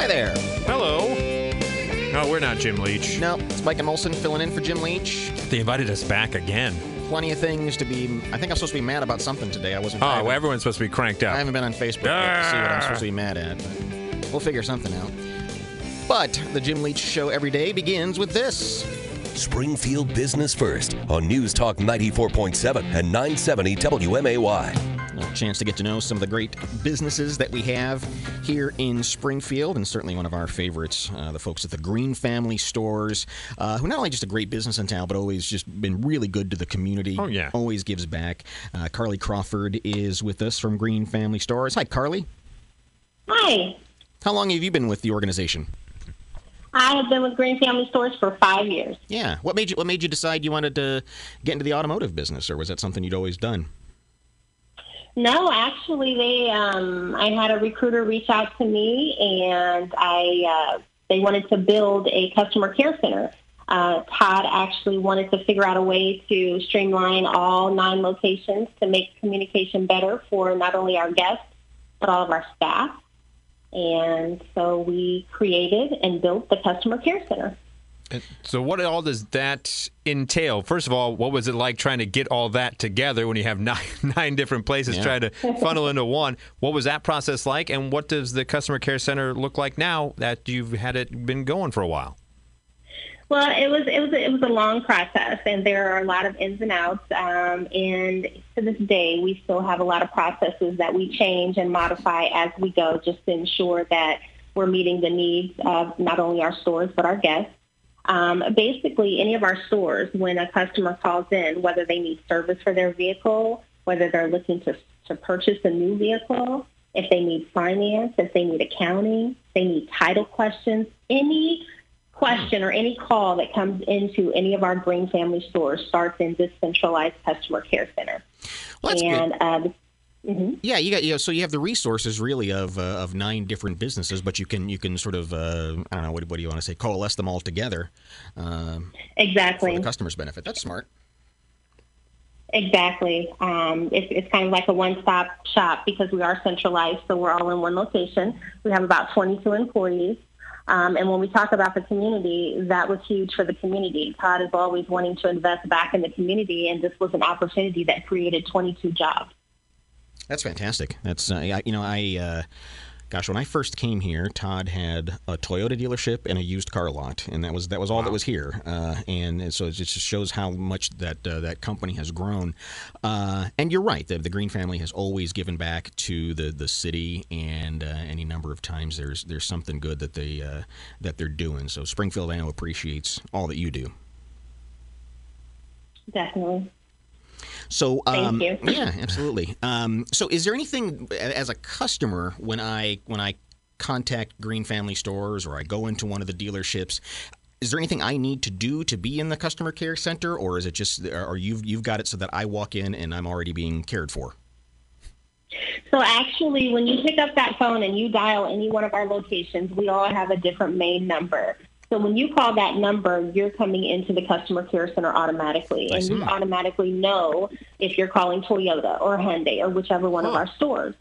Hi there. Hello. No, we're not Jim Leach. No, it's Mike and Molson filling in for Jim Leach. They invited us back again. Plenty of things to be. I think I'm supposed to be mad about something today. I wasn't. Oh, I well, everyone's supposed to be cranked out. I haven't been on Facebook yet to see what I'm ah. supposed to be mad at. But we'll figure something out. But the Jim Leach Show every day begins with this. Springfield Business First on News Talk 94.7 and 970 WMAY. A chance to get to know some of the great businesses that we have here in Springfield, and certainly one of our favorites, uh, the folks at the Green Family Stores, uh, who not only just a great business in town, but always just been really good to the community. Oh, yeah. Always gives back. Uh, Carly Crawford is with us from Green Family Stores. Hi, Carly. Hi. How long have you been with the organization? I have been with Green Family Stores for five years. Yeah. What made you What made you decide you wanted to get into the automotive business, or was that something you'd always done? No, actually, they um, I had a recruiter reach out to me, and I uh, they wanted to build a customer care center. Uh, Todd actually wanted to figure out a way to streamline all nine locations to make communication better for not only our guests but all of our staff. And so we created and built the customer care center. So, what all does that entail? First of all, what was it like trying to get all that together when you have nine, nine different places Yeah. trying to funnel into one? What was that process like, and what does the customer care center look like now that you've had it been going for a while? Well, it was it was it was a long process, and there are a lot of ins and outs. Um, and to this day, we still have a lot of processes that we change and modify as we go, just to ensure that we're meeting the needs of not only our stores but our guests. Um, basically, any of our stores, when a customer calls in, whether they need service for their vehicle, whether they're looking to to purchase a new vehicle, if they need finance, if they need accounting, they need title questions, any question or any call that comes into any of our Green Family stores starts in this centralized customer care center. Well, that's and good. uh, the- mhm. Yeah, you got you know, so you have the resources really of uh, of nine different businesses, but you can you can sort of uh, I don't know what, what do you want to say coalesce them all together um, for exactly, the customer's benefit. That's smart. exactly. Um, it's, it's kind of like a one-stop shop because we are centralized, so we're all in one location. We have about 22 employees. Um, and when we talk about the community, that was huge for the community. Todd is always wanting to invest back in the community, and this was an opportunity that created 22 jobs. That's fantastic. That's uh, you know I. Uh, Gosh, when I first came here, Todd had a Toyota dealership and a used car lot, and that was that was all that was here. Uh, and so it just shows how much that uh, that company has grown. Uh, and you're right, the, the Green family has always given back to the, the city, and uh, any number of times there's there's something good that they uh, that they're doing. So Springfield, I know, appreciates all that you do. Definitely. So, Thank um, you. yeah, absolutely. Um, so, is there anything as a customer when I when I contact Green Family Stores or I go into one of the dealerships? Is there anything I need to do to be in the customer care center, or is it just, or you've you've got it so that I walk in and I'm already being cared for? So actually, when you pick up that phone and you dial any one of our locations, we all have a different main number. So when you call that number, you're coming into the customer care center automatically, I and you automatically know if you're calling Toyota or Hyundai or whichever one of our stores.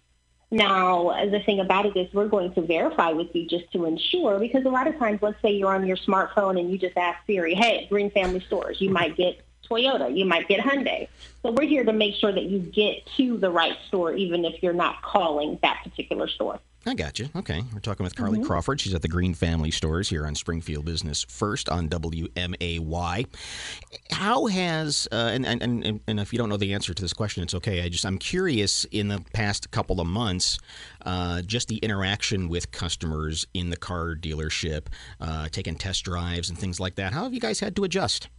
Now, the thing about it is we're going to verify with you just to ensure, because a lot of times, let's say you're on your smartphone and you just ask Siri, hey, Green Family Stores, you might get Toyota, you might get Hyundai. So we're here to make sure that you get to the right store, even if you're not calling that particular store. I got you. Okay. We're talking with Carly Crawford. She's at the Green Family Stores here on Springfield Business First on WMAY. How has, uh, and, and, and, and if you don't know the answer to this question, it's okay. I just, I'm curious in the past couple of months, uh, just the interaction with customers in the car dealership, uh, taking test drives and things like that. How have you guys had to adjust?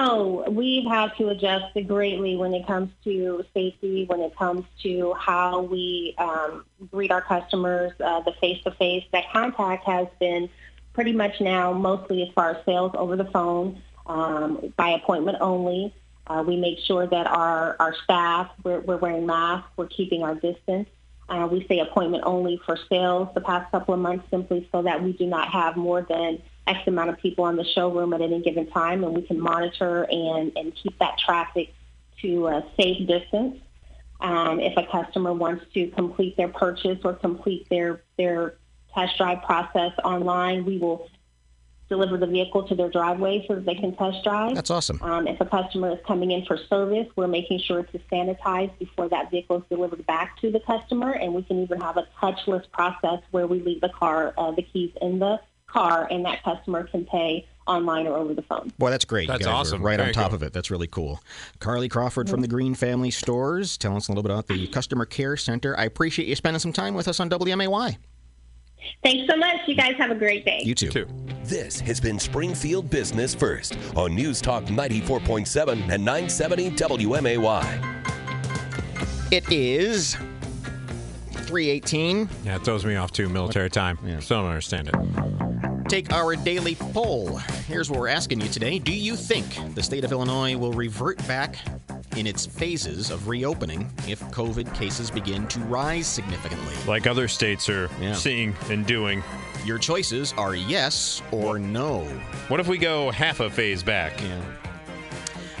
Oh, we've had to adjust greatly when it comes to safety, when it comes to how we um, greet our customers, uh, the face-to-face. That contact has been pretty much now mostly as far as sales over the phone, um, by appointment only. Uh, we make sure that our, our staff, we're, we're wearing masks, we're keeping our distance. Uh, we say appointment only for sales the past couple of months simply so that we do not have more than X amount of people on the showroom at any given time, and we can monitor and, and keep that traffic to a safe distance. Um, if a customer wants to complete their purchase or complete their their test drive process online. We will deliver the vehicle to their driveway so that they can test drive. That's awesome. Um, if a customer is coming in for service, we're making sure to sanitize before that vehicle is delivered back to the customer, and we can even have a touchless process where we leave the car, uh, the keys in the car, and that customer can pay online or over the phone. Boy, that's great. That's you guys are awesome. Right Very on top cool. of it. That's really cool. Carly Crawford from the Green Family Stores. Tell us a little bit about the Customer Care Center. I appreciate you spending some time with us on WMAY. Thanks so much. You guys have a great day. You too. Two. This has been Springfield Business First on News Talk 94.7 and 970 WMAY. It is 318. Yeah, it throws me off too. Military time. Yeah. Still don't understand it. Take our daily poll. Here's what we're asking you today. Do you think the state of Illinois will revert back in its phases of reopening if COVID cases begin to rise significantly? Like other states are Yeah. seeing and doing. Your choices are yes or no. What if we go half a phase back? Yeah.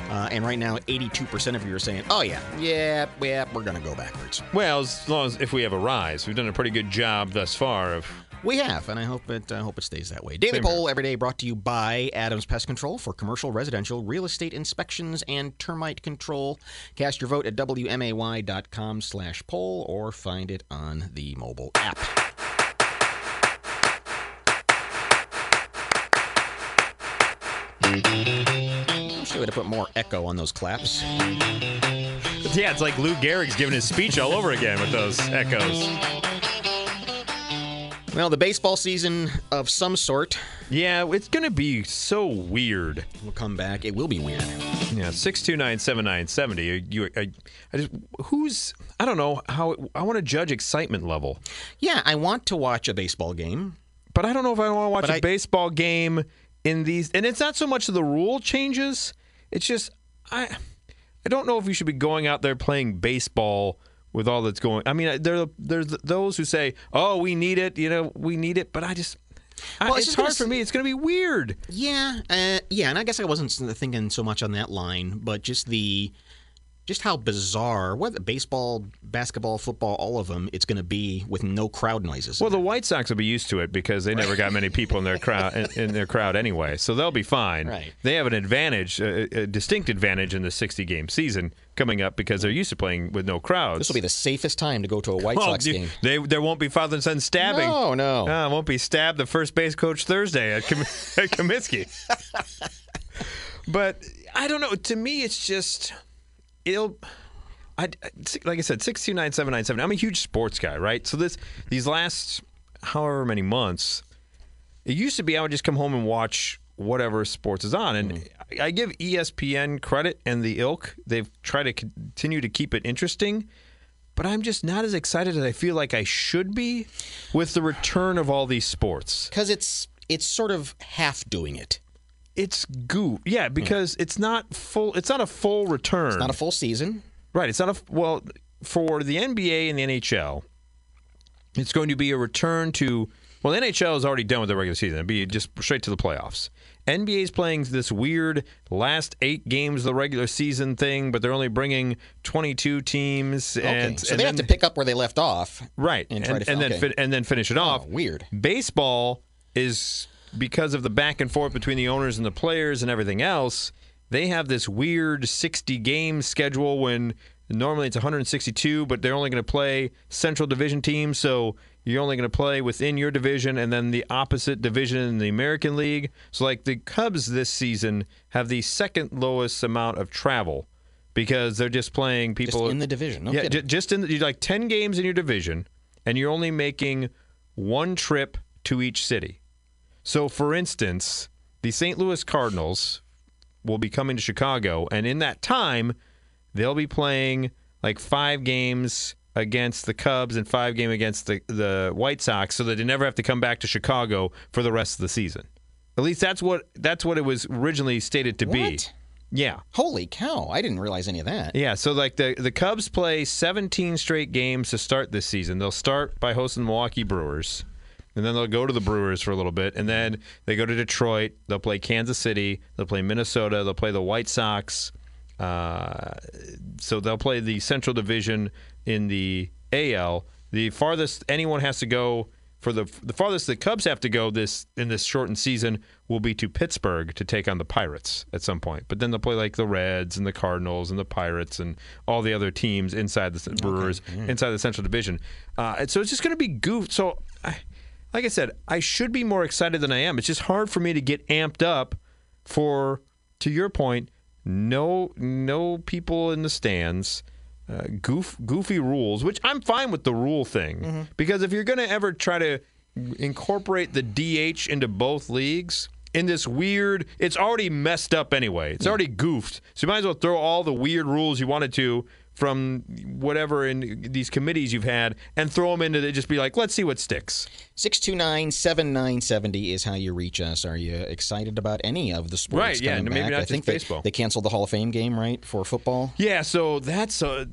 Uh, and right now, 82% of you are saying, oh, yeah, yeah, yeah, we're going to go backwards. Well, as long as if we have a rise, we've done a pretty good job thus far of We have, and I hope it I hope it stays that way. Daily Same poll every day brought to you by Adams Pest Control for commercial, residential, real estate inspections, and termite control. Cast your vote at wmay.com slash poll or find it on the mobile app. Should have put more echo on those claps. Yeah, it's like Lou Gehrig's giving his speech all over again with those echoes. Well, the baseball season of some sort Yeah, it's gonna be so weird. We'll come back. It will be weird. Yeah, six two nine seven nine seventy. You, I, I just who's I don't know how I want to judge excitement level, Yeah, I want to watch a baseball game. but I don't know if I want to watch But a I- baseball game in these. And it's not so much the rule changes; it's just I, I don't know if you should be going out there playing baseball with all that's going. I mean, there there's those who say, "Oh, we need it," you know, we need it, but I just. I, Well, it's it's just hard for me. It's going to be weird. Yeah, uh, yeah, and I guess I wasn't thinking so much on that line, but just the, just how bizarre, whether baseball, basketball, football, all of them, it's going to be with no crowd noises. Well, the White Sox will be used to it because they never got many people in their crowd in, in their crowd anyway, so they'll be fine. Right. They have an advantage, a, a distinct advantage in the 60 game season coming up because they're used to playing with no crowds. this will be the safest time to go to a White Well, Sox you- game. They there won't be father and son stabbing. No, no. Ah, won't be stabbed the first base coach Thursday at, Kom- at Comiskey. but I don't know. To me, it's just it'll. I, like I said, six two nine seven nine seven. I'm a huge sports guy, right? So this these last however many months, it used to be I would just come home and watch whatever sports is on, and Mm-hmm. I give ESPN credit and the ilk. They've tried to continue to keep it interesting, but I'm just not as excited as I feel like I should be with the return of all these sports. Because it's it's sort of half doing it. It's goo, yeah, hmm. because it's not full. It's not a full return. It's not a full season. Right. It's not a well for the NBA and the NHL. It's going to be a return to well, the NHL is already done with the regular season. It'd be just straight to the playoffs. NBA is playing this weird last eight games of the regular season thing, but they're only bringing 22 teams. Okay, And, so and they then, have to pick up where they left off. right and and, try to- and then okay. fin- and then finish it oh, off. weird. Baseball is because of the back and forth between the owners and the players and everything else. They have this weird 60 game schedule when normally it's 162, but they're only going to play Central Division teams. So you're only going to play within your division and then the opposite division in the American League. So, like the Cubs this season have the second lowest amount of travel because they're just playing Just people in the division. No yeah, kidding. just in the, you're like 10 games in your division, and you're only making one trip to each city. So, for instance, the St. Louis Cardinals will be coming to Chicago, and in that time, they'll be playing like five games against the Cubs and five game against the, the White Sox, so that they never have to come back to Chicago for the rest of the season. At least that's what that's what it was originally stated to be. What? Yeah. Holy cow! I didn't realize any of that. Yeah, so like the the Cubs play 17 straight games to start this season. They'll start by hosting the Milwaukee Brewers, and then they'll go to the Brewers for a little bit, and then they go to Detroit. They'll play Kansas City. They'll play Minnesota. They'll play the White Sox. Uh, so they'll play the Central Division in the AL. The farthest anyone has to go for the the farthest the Cubs have to go this in this shortened season will be to Pittsburgh to take on the Pirates at some point. But then they'll play like the Reds and the Cardinals and the Pirates and all the other teams inside the Brewers inside the Central Division. Uh, and so it's just going to be goofed. So, like I said, I should be more excited than I am. It's just hard for me to get amped up for, to your point, no no people in the stands. Uh, goof, goofy rules, which I'm fine with the rule thing because if you're going to ever try to incorporate the DH into both leagues in this weird, it's already messed up anyway. It's already goofed, so you might as well throw all the weird rules you wanted to from whatever in these committees you've had and throw them into it. Just be like, let's see what sticks. 629 7970 is how you reach us. Are you excited about any of the sports? Right, yeah, maybe back? not I just think they, baseball. they canceled the Hall of Fame game, right, for football? Yeah, so that's uh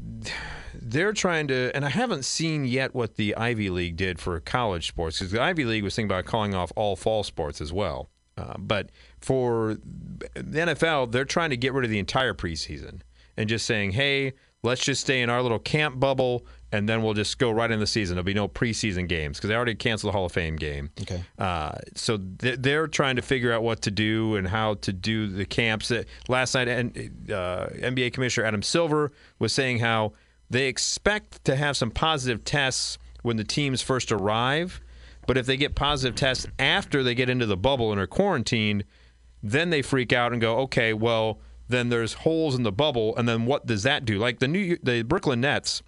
they're trying to, and I haven't seen yet what the Ivy League did for college sports because the Ivy League was thinking about calling off all fall sports as well. Uh, but for the NFL, they're trying to get rid of the entire preseason and just saying, hey, let's just stay in our little camp bubble and then we'll just go right in the season. There'll be no preseason games because they already canceled the Hall of Fame game. Okay. Uh, so th- they're trying to figure out what to do and how to do the camps. Uh, Last night, and uh, NBA Commissioner Adam Silver was saying how they expect to have some positive tests when the teams first arrive, but if they get positive tests after they get into the bubble and are quarantined, then they freak out and go, okay, well, then there's holes in the bubble, and then what does that do? Like the New the Brooklyn Nets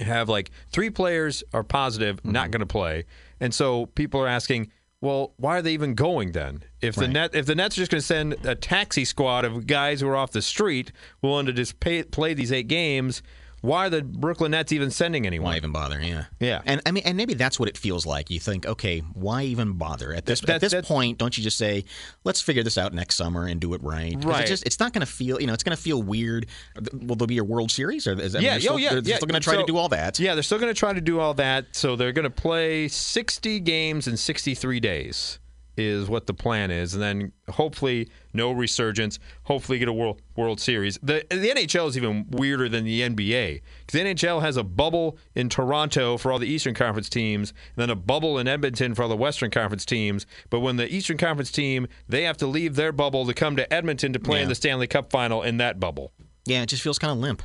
have like three players are positive, not mm-hmm. going to play, and so people are asking, well, why are they even going then? If the net if the Nets are just going to send a taxi squad of guys who are off the street willing to just pay, play these eight games, why are the Brooklyn Nets even sending anyone? Why even bother? Yeah, Yeah. And I mean, and maybe that's what it feels like. You think, okay, why even bother at this That- at this that's- point? Don't you just say, let's figure this out next summer and do it right? Right. It's just it's not going to feel you know it's going to feel weird. Will there be a World Series? Or is, I mean, yeah, they're still, oh, yeah, they're yeah. still going to try So- to do all that. Yeah, they're still going to try to do all that. So they're going to play 60 games in 63 days is what the plan is, and then hopefully no resurgence. Hopefully get a World World Series. The the NHL is even weirder than the NBA because the NHL has a bubble in Toronto for all the Eastern Conference teams, and then a bubble in Edmonton for all the Western Conference teams. But when the Eastern Conference team they have to leave their bubble to come to Edmonton to play in the Stanley Cup final in that bubble. Yeah, it just feels kind of limp.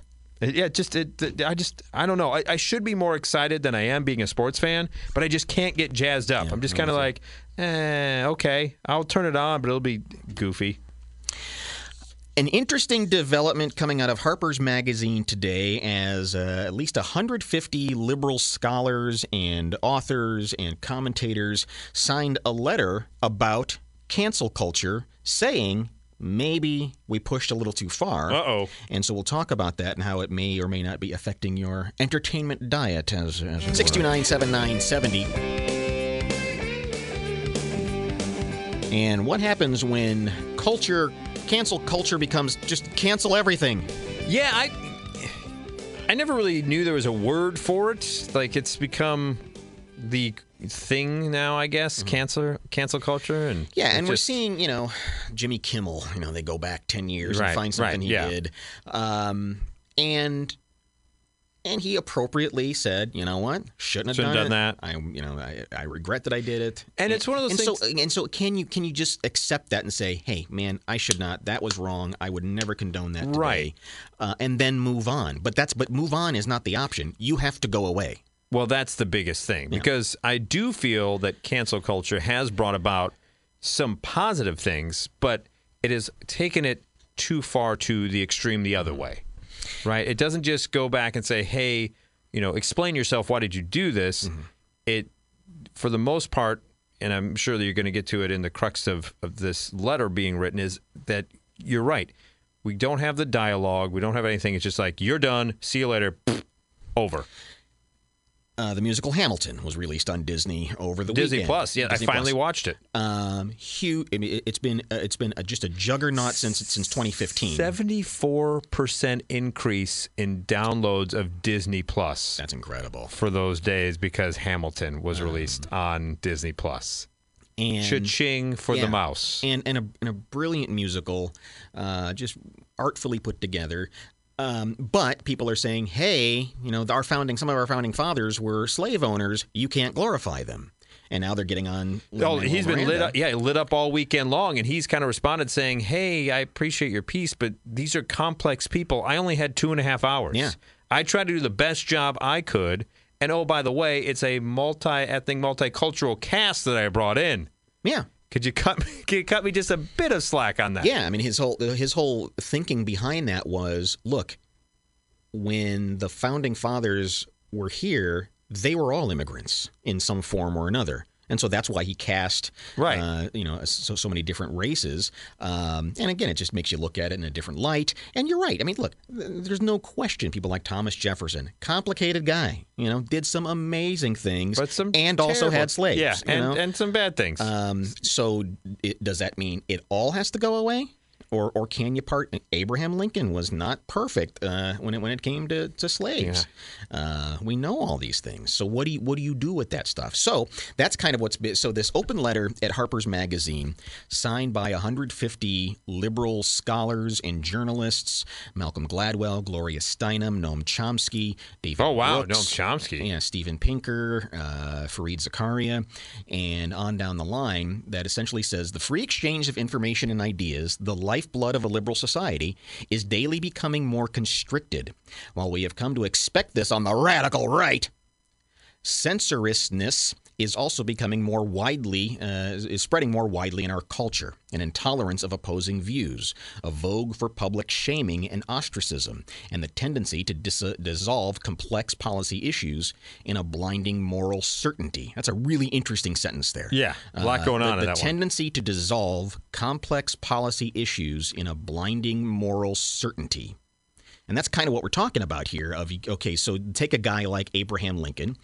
Yeah, just it, it- I just I don't know. I, I should be more excited than I am being a sports fan, but I just can't get jazzed up. I'm just kind of like, eh, okay, I'll turn it on, but it'll be goofy. An interesting development coming out of Harper's Magazine today as uh, at least 150 liberal scholars and authors and commentators signed a letter about cancel culture saying maybe we pushed a little too far. Uh-oh. And so we'll talk about that and how it may or may not be affecting your entertainment diet as, as 629 And what happens when culture, cancel culture becomes just cancel everything? Yeah, I I never really knew there was a word for it. Like it's become the thing now, I guess. Cancel cancel culture and Yeah, and we're seeing, you know, Jimmy Kimmel, you know, they go back 10 years Right, and find something right, he yeah. did. Um, and and he appropriately said, you know what, shouldn't have Shouldn't done, done that. I, you know, I, I regret that I did it. And it's one of those and things- So, and so, can you can you just accept that and say, hey, man, I should not. That was wrong. I would never condone that. Today. Right. Uh, and then move on. But that's but move on is not the option. You have to go away. Well, that's the biggest thing because I do feel that cancel culture has brought about some positive things, but it has taken it too far to the extreme the other way. Right? It doesn't just go back and say, "Hey, you know, explain yourself. Why did you do this?" Mm-hmm. It, for the most part, and I'm sure that you're going to get to it in the crux of of this letter being written, is that you're right. We don't have the dialogue. We don't have anything. It's just like you're done. See you later. Over. Uh, the musical Hamilton was released on Disney over the weekend. Disney weekend. Plus. Yeah, Disney I finally Plus. watched it. Um, huge. I mean, it- it's been uh, it's been uh, just a juggernaut since since 2015. Seventy-four percent increase in downloads of Disney Plus That's incredible. for those days because Hamilton was released on Disney Plus. And Cha-ching for yeah. the mouse. and and a, and a brilliant musical, uh, just artfully put together. Um, but people are saying, hey, you know, our founding, some of our founding fathers were slave owners. You can't glorify them. and now they're getting on. Oh, Lin-Manuel he's been lit up, yeah, lit up all weekend long, and he's kind of responded saying, "Hey, I appreciate your piece, but these are complex people. I only had two and a half hours. Yeah. I tried to do the best job I could, and oh, by the way, it's a multi-ethnic, multicultural cast that I brought in. Yeah. Could you cut me? Could you cut me just a bit of slack on that? Yeah, I mean his whole his whole thinking behind that was, look, when the founding fathers were here, they were all immigrants in some form or another. And so that's why he cast, Right. uh, you know, so so many different races. Um, and again, it just makes you look at it in a different light. And you're right. I mean, look, there's no question. People like Thomas Jefferson, complicated guy, you know, did some amazing things, But some and also had slaves. Yeah, you and, and some bad things. Um, so it, does that mean it all has to go away? Or, or can you part? Abraham Lincoln was not perfect uh, when it when it came to, to slaves. Uh, we know all these things. So what do you what do you do with that stuff? So that's kind of what's been. So this open letter at Harper's Magazine, signed by 150 liberal scholars and journalists: Malcolm Gladwell, Gloria Steinem, Noam Chomsky, David. oh wow, Brooks, Noam Chomsky. yeah, Steven Pinker, uh, Fareed Zakaria, and on down the line that essentially says the free exchange of information and ideas, the lifeblood of a liberal society, is daily becoming more constricted. While we have come to expect this on the radical right, censorousness is also becoming more widely uh, is spreading more widely in our culture an intolerance of opposing views a vogue for public shaming and ostracism and the tendency to dis- dissolve complex policy issues in a blinding moral certainty that's a really interesting sentence there Yeah, a lot Uh, going the, on in the that one. tendency to dissolve complex policy issues in a blinding moral certainty and that's kind of what we're talking about here. Of okay, so take a guy like Abraham Lincoln,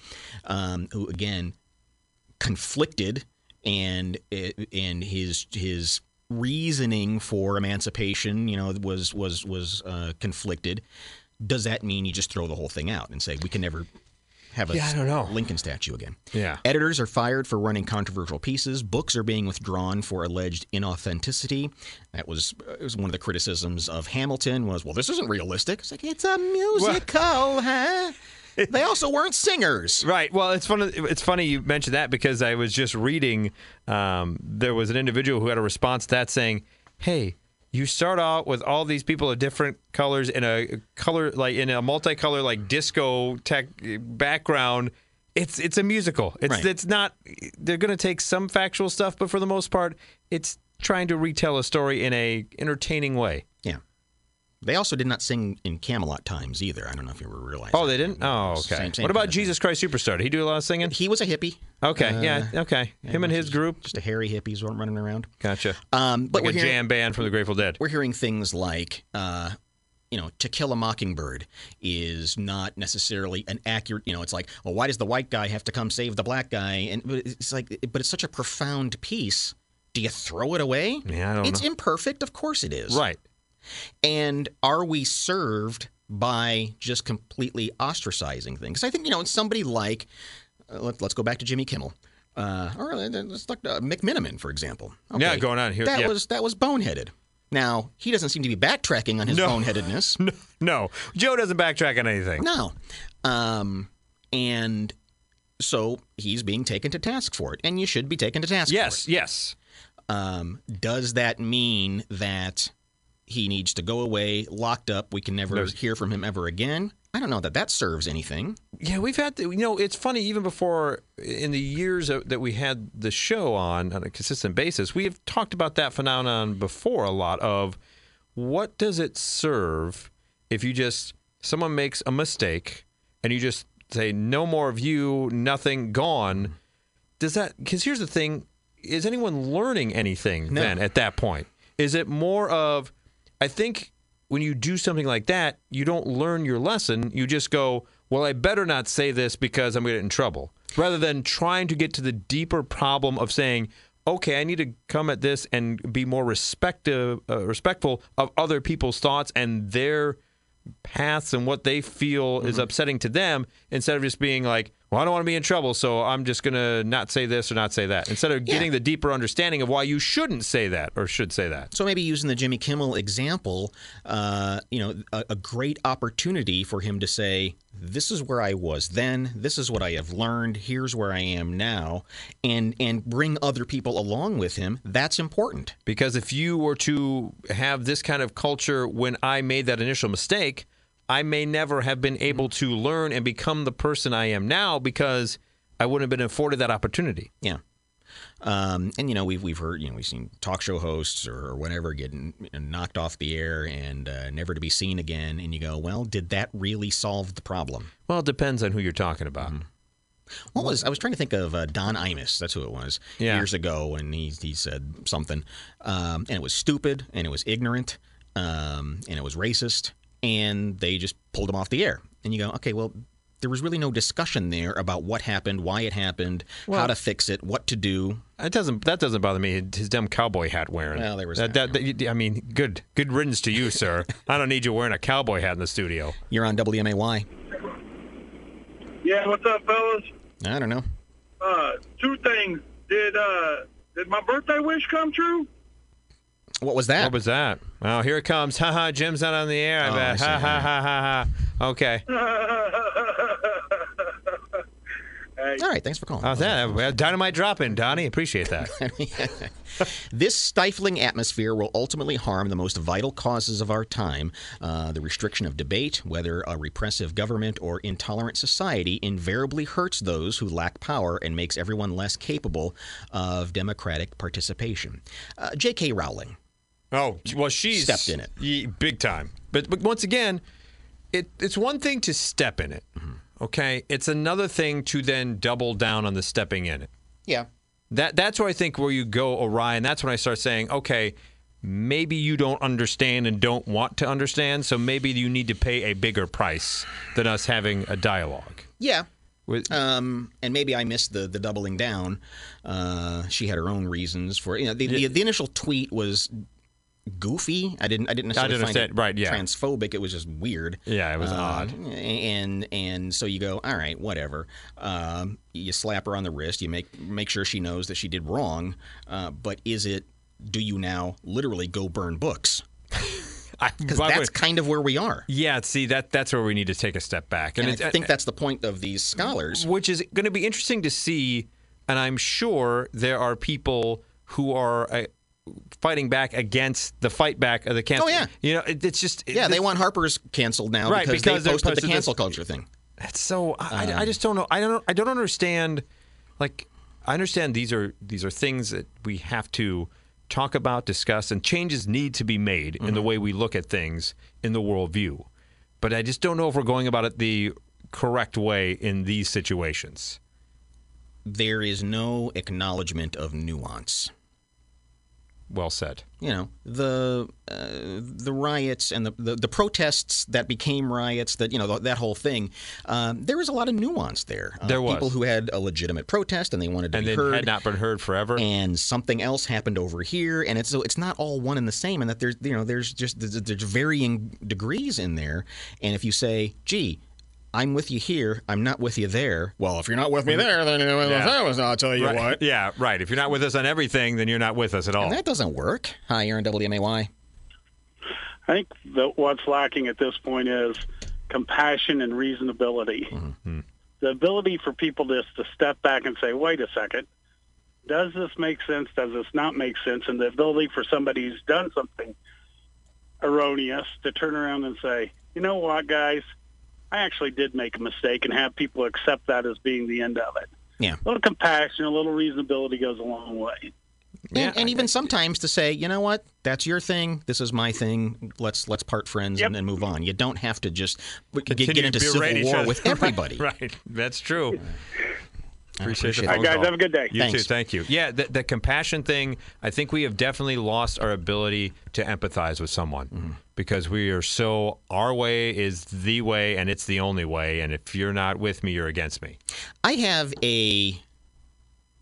um, who again conflicted and and his his reasoning for emancipation, you know, was was was uh, conflicted. Does that mean you just throw the whole thing out and say we can never have a Yeah, I don't know. Lincoln statue again? Yeah. Editors are fired for running controversial pieces. Books are being withdrawn for alleged inauthenticity. That was, it was one of the criticisms of Hamilton was, well, this isn't realistic. It's like, it's a musical, huh? they also weren't singers. Right. Well, it's funny. It's funny you mentioned that because I was just reading. Um, there was an individual who had a response to that saying, "Hey, you start out with all these people of different colors in a color like in a multicolor like disco tech background. It's it's a musical. It's Right. it's not. They're going to take some factual stuff, but for the most part, it's trying to retell a story in a entertaining way. Yeah. They also did not sing in Camelot times either. I don't know if you were realizing. Oh, they didn't. Oh, okay. Same- same what about kind of thing. Jesus Christ Superstar? Did he do a lot of singing? He was a hippie. Okay. Uh, yeah. Okay. Him and his group. Just a hairy hippies running around. Gotcha. Um, but like a we're hearing, jam band from the Grateful Dead. we're hearing things like, uh, you know, To Kill a Mockingbird is not necessarily an accurate. You know, it's like, well, why does the white guy have to come save the black guy? And but it's like, but it's such a profound piece. Do you throw it away? Yeah, I don't it's know. imperfect, of course it is. Right. And are we served by just completely ostracizing things? I think, you know, somebody like, uh, let, let's go back to Jimmy Kimmel. Uh, or uh, let's look uh, McMenamin, for example. Yeah, going on here- That yeah. was that was boneheaded. Now he doesn't seem to be backtracking on his No. boneheadedness. No, Joe doesn't backtrack on anything. No, um, and so he's being taken to task for it, and you should be taken to task. Yes, yes. Um, does that mean that he needs to go away, locked up? We can never No. hear from him ever again. I don't know that that serves anything. Yeah, we've had, to, you know, it's funny, even before, in the years that that we had the show on on a consistent basis, we have talked about that phenomenon before a lot of what does it serve if you just, someone makes a mistake and you just say, no more of you, nothing, gone. Mm-hmm. Does that, because here's the thing, is anyone learning anything No. then at that point? Is it more of, I think when you do something like that, you don't learn your lesson. You just go, well, I better not say this because I'm going to get in trouble. Rather than trying to get to the deeper problem of saying, okay, I need to come at this and be more respective, uh, respectful of other people's thoughts and their paths and what they feel is upsetting to them instead of just being like, well, I don't want to be in trouble, so I'm just going to not say this or not say that. Instead of Yeah. getting the deeper understanding of why you shouldn't say that or should say that. So maybe using the Jimmy Kimmel example, uh, you know, a, a great opportunity for him to say, "This is where I was then. This is what I have learned. Here's where I am now," and and bring other people along with him. That's important. Because if you were to have this kind of culture when I made that initial mistake, I may never have been able to learn and become the person I am now because I wouldn't have been afforded that opportunity. Yeah. Um, and you know we've we've heard you know we've seen talk show hosts or whatever getting knocked off the air and uh, never to be seen again, and you go, well, did that really solve the problem? Well, it depends on who you're talking about. What was I was trying to think of uh, Don Imus. That's who it was Yeah. years ago, and he he said something, um, and it was stupid, and it was ignorant, um, and it was racist, and they just pulled him off the air. And you go, okay, well, there was really no discussion there about what happened, why it happened, how to fix it, what to do. It doesn't. That doesn't bother me. His dumb cowboy hat wearing. Well, there was that. that, that- that- I mean, good. Good riddance to you, sir. I don't need you wearing a cowboy hat in the studio. You're on WMAY. Yeah, what's up, fellas? I don't know. Uh, two things. Did uh, did my birthday wish come true? What was that? What was that? Oh, here it comes. Ha ha. Jim's not on the air. I Oh, I bet. see. Ha ha ha ha ha. Okay. hey, All right, thanks for calling. How's that? Well, Dynamite dropping, Donnie. Appreciate that. This stifling atmosphere will ultimately harm the most vital causes of our time. Uh, the restriction of debate, whether a repressive government or intolerant society, invariably hurts those who lack power and makes everyone less capable of democratic participation. Uh, J.K. Rowling. Oh, well, she's Stepped in it. big time. But but once again, it it's one thing to step in it. Mm-hmm. Okay, it's another thing to then double down on the stepping in it. Yeah. That that's where I think where you go awry, and that's when I start saying, okay, maybe you don't understand and don't want to understand, so maybe you need to pay a bigger price than us having a dialogue. Yeah. With, Um, and maybe I missed the the doubling down. Uh, she had her own reasons for you know the, the, the initial tweet was goofy. I didn't I didn't necessarily didn't find it right, yeah. transphobic. It was just weird. Yeah, it was Uh, odd. And and so you go, all right, whatever. Um, you slap her on the wrist. You make make sure she knows that she did wrong. Uh, but is it? Do you now literally go burn books? Because that's kind of where we are. yeah, see that that's where we need to take a step back, And, it's- I think that's the point of these scholars. which is going to be interesting to see. And I'm sure there are people who are uh, fighting back against the fight back of the cancel. Oh, yeah. you know, it, it's just Yeah, they want Harper's canceled now Right, because, because they posted, posted the this- cancel culture thing. It's so I, I um, just don't know. I don't I don't understand. Like I understand these are these are things that we have to talk about, discuss, and changes need to be made in the mm-hmm. way we look at things in the worldview. But I just don't know if we're going about it the correct way in these situations. There is no acknowledgement of nuance. Well said. You know the uh, the riots and the, the the protests that became riots. That you know that whole thing. Um, there was a lot of nuance there. Uh, There was. people who had a legitimate protest and they wanted to And be heard. had not been heard forever. and something else happened over here, and it's so it's not all one and the same, and that there's you know there's just there's, there's varying degrees in there, and if you say, "Gee, I'm with you here, I'm not with you there," well, if you're not with me there, then Yeah. I'll tell you right. what, Yeah, right. If you're not with us on everything, then you're not with us at all. and that doesn't work. Hi, you're on WMAY. I think that what's lacking at this point is compassion and reasonability. Mm-hmm. The ability for people just to step back and say, "Wait a second, does this make sense? Does this not make sense?" And the ability for somebody who's done something erroneous to turn around and say, "You know what, guys." I actually did make a mistake and have people accept that as being the end of it. Yeah. A little compassion, a little reasonability goes a long way. Yeah, and, and even sometimes to say, you know what, that's your thing, this is my thing. Let's let's part friends Yep. and, and move on. You don't have to just get, get into civil war with everybody. right, right. That's true. Appreciate, appreciate the it. All phone right, guys, call. have a good day. You Thanks. too. Thank you. Yeah, the, the compassion thing. I think we have definitely lost our ability to empathize with someone Mm-hmm. because we are so. Our way is the way, and it's the only way. And if you're not with me, you're against me. I have a.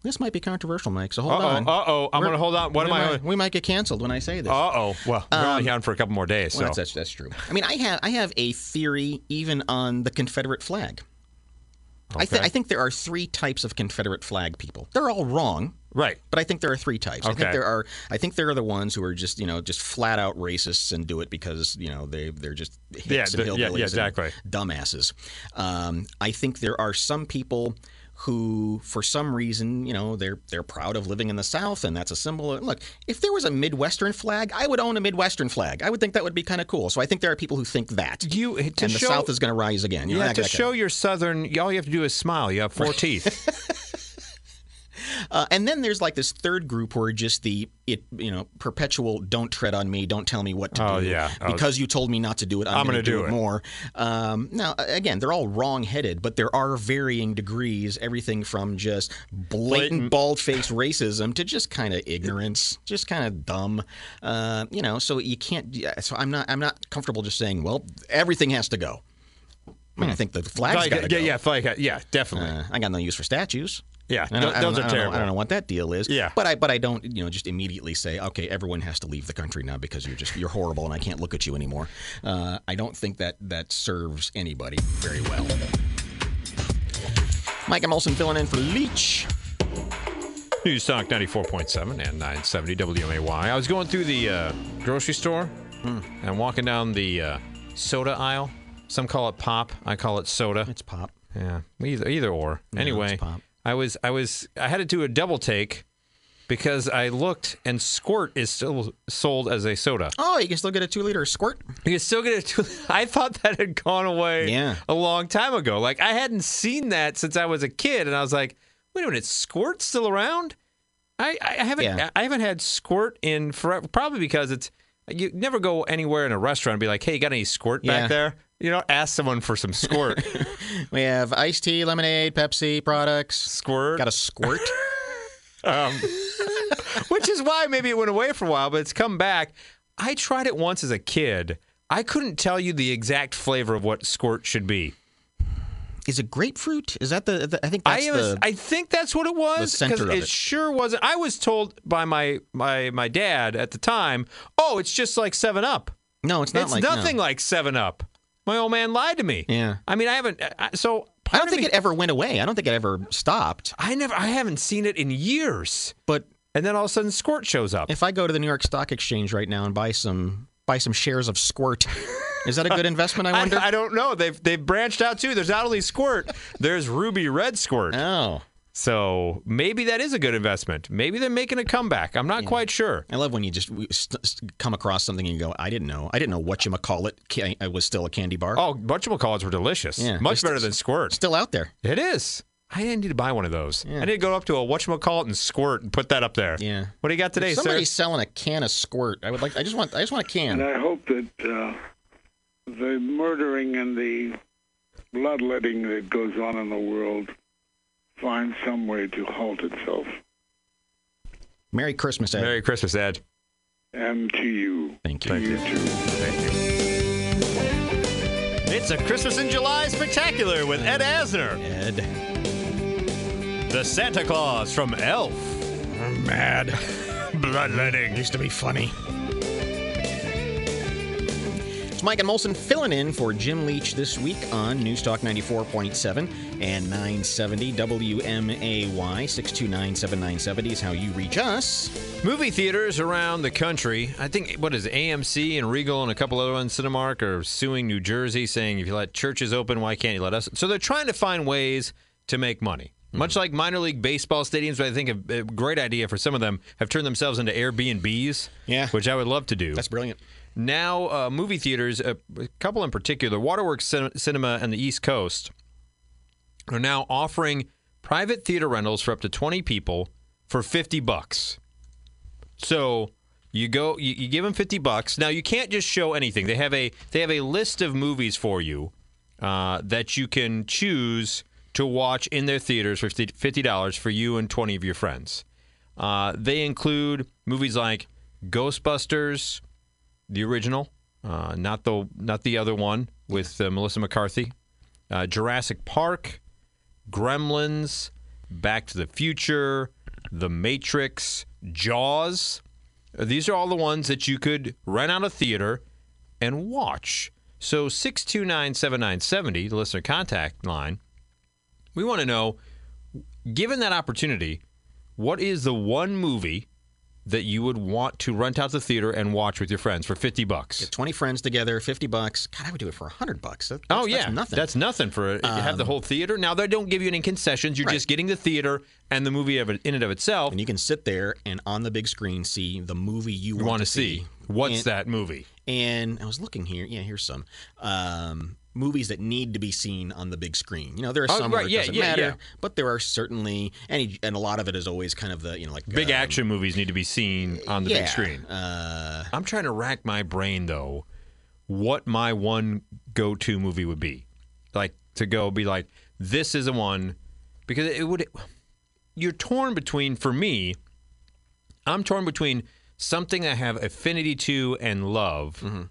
This might be controversial, Mike. So hold Uh-oh, on. uh-oh. I'm gonna hold on. What am I- Might, we might get canceled when I say this. Uh oh. Well, we're only on for a couple more days. So Um, Well, that's, that's that's true. I mean, I have I have a theory even on the Confederate flag. I, th- I think there are three types of Confederate flag people. They're all wrong. Right. But I think there are three types. I Okay. think there are. I think there are the ones who are just you know just flat out racists and do it because you know they they're just hicks Yeah, and the- yeah, yeah, hillbillies exactly. dumbasses. Um, I think there are some people who, for some reason, you know, they're they're proud of living in the South, and that's a symbol. Of, look, if there was a Midwestern flag, I would own a Midwestern flag. I would think that would be kind of cool. So I think there are people who think that. You to and show, the South is going to rise again. You yeah, to show your southern, all you have to do is smile. You have four teeth. Uh, and then there's like this third group who are just the it you know perpetual don't tread on me, don't tell me what to Oh, do. yeah. Oh. because you told me not to do it, I'm, I'm going gonna do, do it more. Um, now again, they're all wrong-headed, but there are varying degrees. Everything from just blatant, Blatant. bald-faced racism to just kind of ignorance, just kind of dumb. Uh, you know, so you can't. So I'm not I'm not comfortable just saying, well, everything has to go. I mean, I think the flags Flag- got to yeah, go. yeah, flag, yeah, definitely. Uh, I got no use for statues. Yeah, I don't, th- I don't- those are I don't know- terrible. I don't know what that deal is. Yeah. but I but I don't you know just immediately say okay everyone has to leave the country now because you're just you're horrible and I can't look at you anymore. Uh, I don't think that that serves anybody very well. Mike and Molson filling in for Leach. News Talk 94.7 and 970 WMAY. I was going through the uh, grocery store Hmm. and walking down the uh, soda aisle. Some call it pop. I call it soda. It's pop. Yeah, either either or. anyway, it's pop. I was I was I had to do a double take because I looked and Squirt is still sold as a soda. Oh, you can still get a two liter squirt. You can still get it. To, I thought that had gone away Yeah. a long time ago. Like I hadn't seen that since I was a kid, and I was like, "Wait a minute, Squirt still around?" I, I haven't Yeah. I haven't had Squirt in forever. Probably because it's you never go anywhere in a restaurant and be like, "Hey, you got any Squirt Yeah. back there?" You know, ask someone for some Squirt. We have iced tea, lemonade, Pepsi products. squirt. Got a squirt. Um, which is why maybe it went away for a while, but it's come back. I tried it once as a kid. I couldn't tell you the exact flavor of what squirt should be. Is it grapefruit? Is that the? the I think I that's was, the. I think that's what it was of it, it. sure wasn't. I was told by my my my dad at the time, "Oh, it's just like 7 Up." no, it's not it's like no. nothing like 7 Up. My old man lied to me. Yeah. I mean, I haven't I, so I don't think me- it ever went away. I don't think it ever stopped. I never I haven't seen it in years. But And then all of a sudden Squirt shows up. If I go to the New York Stock Exchange right now and buy some buy some shares of Squirt, is that a good investment? I wonder. I, I don't know. They've they've branched out too. There's not only Squirt, there's Ruby Red Squirt. oh, So maybe that is a good investment. Maybe they're making a comeback. I'm not quite sure. I love when you just we st- st- come across something and you go, I didn't know. I didn't know what you call it. Ca- it was still a candy bar. Oh, whatchamacallits were delicious. Yeah, Much better than Squirt. still out there. It is. I didn't need to buy one of those. Yeah. I need to go up to a whatchamacallit and Squirt and put that up there. Yeah. What do you got today, If sir? somebody's selling a can of Squirt. I would like. I just want. I just want a can. And. I hope that uh, the murdering and the bloodletting that goes on in the world finds some way to halt itself. Merry Christmas, Ed. Merry Christmas, Ed. And to you. Thank To you. you too. Thank you. It's a Christmas in July spectacular with Ed Asner, Ed. the Santa Claus from Elf. I'm mad. Bloodletting. Used to be funny. It's Mike and Molson filling in for Jim Leach this week on News Talk 94.7 and 970 WMAY. 629 7970 is how you reach us. Movie theaters around the country, I think, what is it, AMC and Regal and a couple other ones, Cinemark, are suing New Jersey saying if you let churches open, why can't you let us? So they're trying to find ways to make money. Hmm. Much like minor league baseball stadiums, but I think a, a great idea for some of them have turned themselves into Airbnbs, Yeah. which I would love to do. That's brilliant. Now uh, movie theaters, a, a couple in particular, Waterworks Cin- Cinema and the East Coast, are now offering private theater rentals for up to 20 people for 50 bucks. So you go, you, you give them 50 bucks. Now you can't just show anything. They have a they have a list of movies for you uh, that you can choose to watch in their theaters for 50 dollars for you and 20 of your friends. Uh, they include movies like Ghostbusters, the original, uh, not the not the other one with uh, Melissa McCarthy, uh, Jurassic Park, Gremlins, Back to the Future, The Matrix, Jaws. Uh, These are all the ones that you could rent out a theater and watch. So 629 7970, the listener contact line, We want to know, given that opportunity, what is the one movie that you would want to rent out the theater and watch with your friends for 50 bucks? Get 20 friends together, 50 bucks. God, I would do it for 100 bucks. That- Oh yeah, that's nothing. That's nothing for you have the whole theater. Now they don't give you any concessions. You're Right. just getting the theater and the movie of it, in and of itself. and you can sit there and on the big screen see the movie you, You want to see what's And- that movie? And I was looking here. Yeah, here's some um, movies that need to be seen on the big screen. You know, there are Oh, some right, where it yeah, doesn't yeah, matter, yeah. but there are certainly, and and a lot of it is always kind of the you know like Big um, action movies need to be seen on the big screen. Uh, I'm trying to rack my brain though, what my one go-to movie would be, like to go be like this is a one, because it would. You're torn between for me. I'm torn between something I have affinity to and love, Mm-hmm.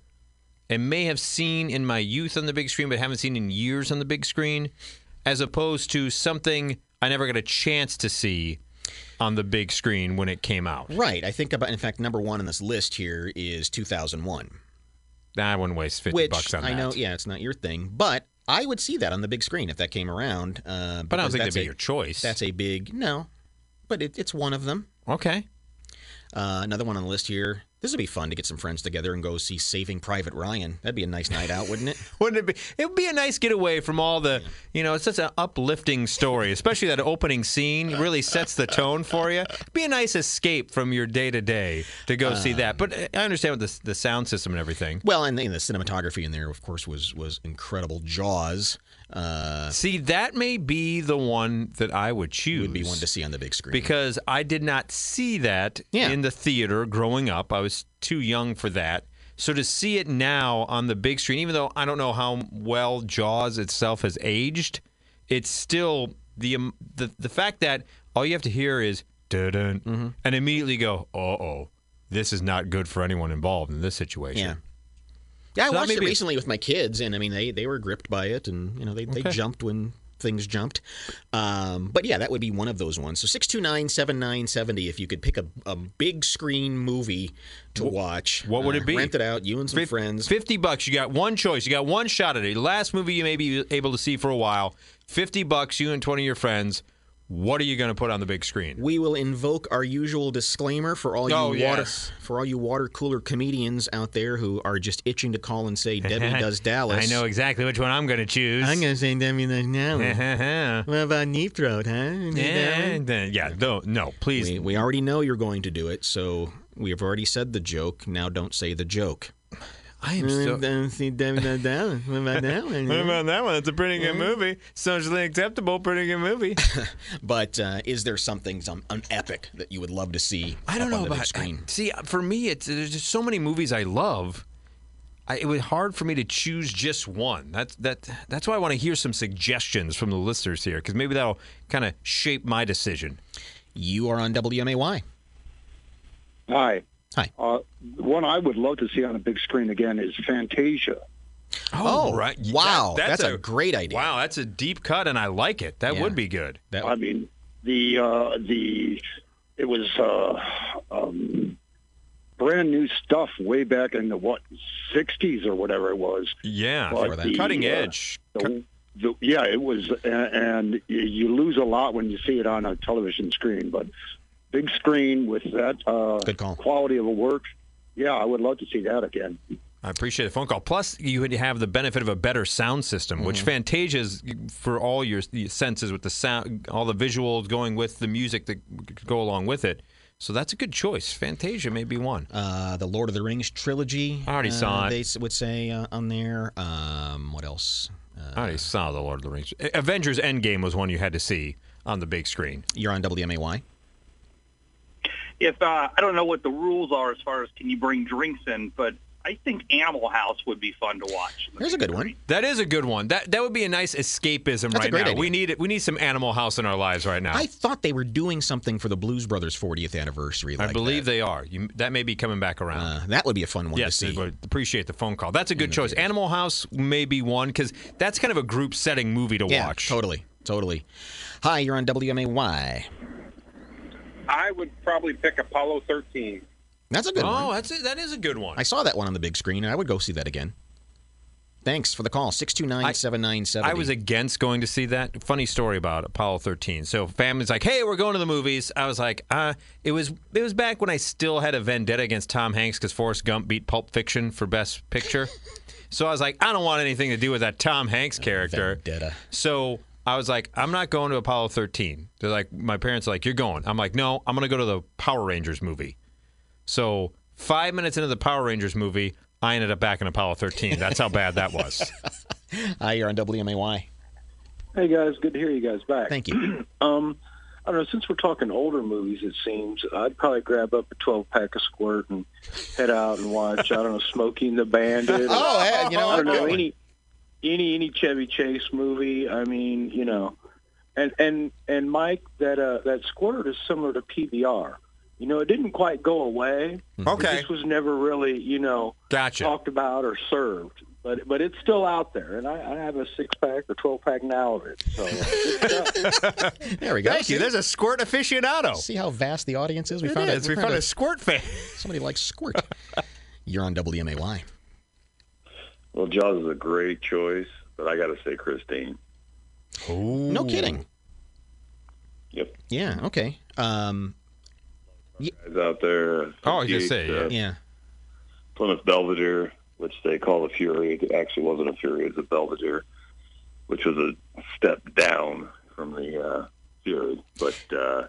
And may have seen in my youth on the big screen, but haven't seen in years on the big screen, as opposed to something I never got a chance to see on the big screen when it came out. right. I think about. In fact, number one on this list here is 2001, I wouldn't waste fifty which bucks on I that. I know. Yeah, it's not your thing, but I would see that on the big screen if that came around. Uh, But I don't think that'd be a- your choice. That's a big no, but it, it's one of them. okay. Uh, another one on the list here. This would be fun to get some friends together and go see Saving Private Ryan. That'd be a nice night out, wouldn't it? Wouldn't it be? It would be a nice getaway from all the, you know, it's such an uplifting story, especially that opening scene really sets the tone for you. It'd be a nice escape from your day to day to go see that. But I understand with the, the sound system and everything. Well, and, and the cinematography in there, of course, was was incredible. Jaws uh, See, that may be the one that I would choose. would be one to see on the big screen. because I did not see that Yeah. in the theater growing up. I was too young for that. So to see it now on the big screen, even though I don't know how well Jaws itself has aged, it's still the um, the the fact that all you have to hear is dun Mm-hmm. and immediately go, uh oh, this is not good for anyone involved in this situation. yeah. Yeah, I So watched it recently with my kids, and I mean, they, they were gripped by it, and you know, they, they jumped when things jumped. Um, but yeah, that would be one of those ones. So six two nine seven nine seventy. If you could pick a, a big screen movie to watch, what would uh, it be? Rent it out, you and some Fif- friends. 50 bucks. You got one choice. You got one shot at it. Last movie you may be able to see for a while. 50 bucks, you and 20 of your friends. What are you going to put on the big screen? We will invoke our usual disclaimer for all you Oh, water yes. for all you water cooler comedians out there who are just itching to call and say Debbie does Dallas. I know exactly which one I'm going to choose. I'm gonna say Debbie does Dallas. yeah, uh-huh. what about Deep Throat, huh? yeah, no, no, please. We, we already know you're going to do it, so we have already said the joke. Now don't say the joke. I am so. Don't see Debbie does Dallas. What about that one? What about that one? It's a pretty good movie. Socially acceptable, pretty good movie. But uh, is there something, some an epic that you would love to see? I don't up know on the about. screen. I- see, for me, it's there's just so many movies I love. I, it was hard for me to choose just one. That's that. That's why I want to hear some suggestions from the listeners here, because maybe that'll kind of shape my decision. You are on WMAY. Hi. Hi. Uh, one I would love to see on a big screen again is Fantasia. Oh, right. wow. That's a great idea. Wow, that's a deep cut, and I like it. That Yeah. would be good. That I mean, the uh, the it was uh, um, brand new stuff way back in the what '60s or whatever it was. Yeah, But for that. the, cutting uh, edge. the, the, yeah, it was, a- and you- you lose a lot when you see it on a television screen. But big screen with that uh, Good call. quality of a work, yeah, I would love to see that again. I appreciate the phone call. Plus, you would have the benefit of a better sound system, which Mm-hmm. Fantasia's for all your senses with the sound, all the visuals going with the music that go along with it. So that's a good choice. Fantasia may be one. uh, the Lord of the Rings trilogy. I already uh, saw it. They would say uh, on there. Um, what else? Uh, I already saw the Lord of the Rings. Avengers Endgame was one you had to see on the big screen. you're on WMAY. If uh, I don't know what the rules are as far as can you bring drinks in, but I think Animal House would be fun to watch. There's a good one. That is a good one. That that would be a nice escapism That's a right great now. idea. We need it. We need some Animal House in our lives right now. I thought they were doing something for the Blues Brothers 40th anniversary. I believe that. they are. You, that may be coming back around. Uh, that would be a fun one Yes, to I see. would appreciate the phone call. That's a good choice. Animal House may be one because that's kind of a group setting movie to yeah, watch. totally, totally. Hi, you're on WMAY. I would probably pick Apollo 13. That's a good Oh, one. that's it. That is a good one. I saw that one on the big screen, and I would go see that again. Thanks for the call. 629 7970. I was against going to see that. Funny story about Apollo 13. So family's like, "Hey, we're going to the movies." I was like, "Uh, it was it was back when I still had a vendetta against Tom Hanks because Forrest Gump beat Pulp Fiction for Best Picture." so I was like, "I don't want anything to do with that Tom Hanks character." Vendetta. So I was like, "I'm not going to Apollo 13." They're like, my parents are like, "You're going." I'm like, "No, I'm going to go to the Power Rangers movie." So five minutes into the Power Rangers movie, I ended up back in Apollo 13. That's how bad that was. Hi, you're on WMAY. Hey guys, good to hear you guys back. Thank you. Um, I don't know. Since we're talking older movies, it seems I'd probably grab up a twelve pack of Squirt and head out and watch. I don't know, Smokey and the Bandit. Oh, hey, you know I don't what? know Good one. Any any any Chevy Chase movie. I mean, you know, and and and Mike, that uh, that Squirt is similar to PBR. You know, it didn't quite go away. Okay. This was never really, you know, Gotcha. talked about or served. But but it's still out there, and I, I have a six pack or twelve pack now of it. So. There we go. Thank you. There's a squirt aficionado. See how vast the audience is? We It found is. it. We found a squirt fan. Somebody likes squirt. You're on WMAY. Well, Jaws is a great choice, but I got to say Christine. No kidding. Yep. Yeah. Okay. Um. Guys out there. Oh, I was gonna say, yeah. Yeah. Plymouth Belvedere, which they call the Fury. It actually wasn't a Fury; it's a Belvedere, which was a step down from the uh, Fury. But uh,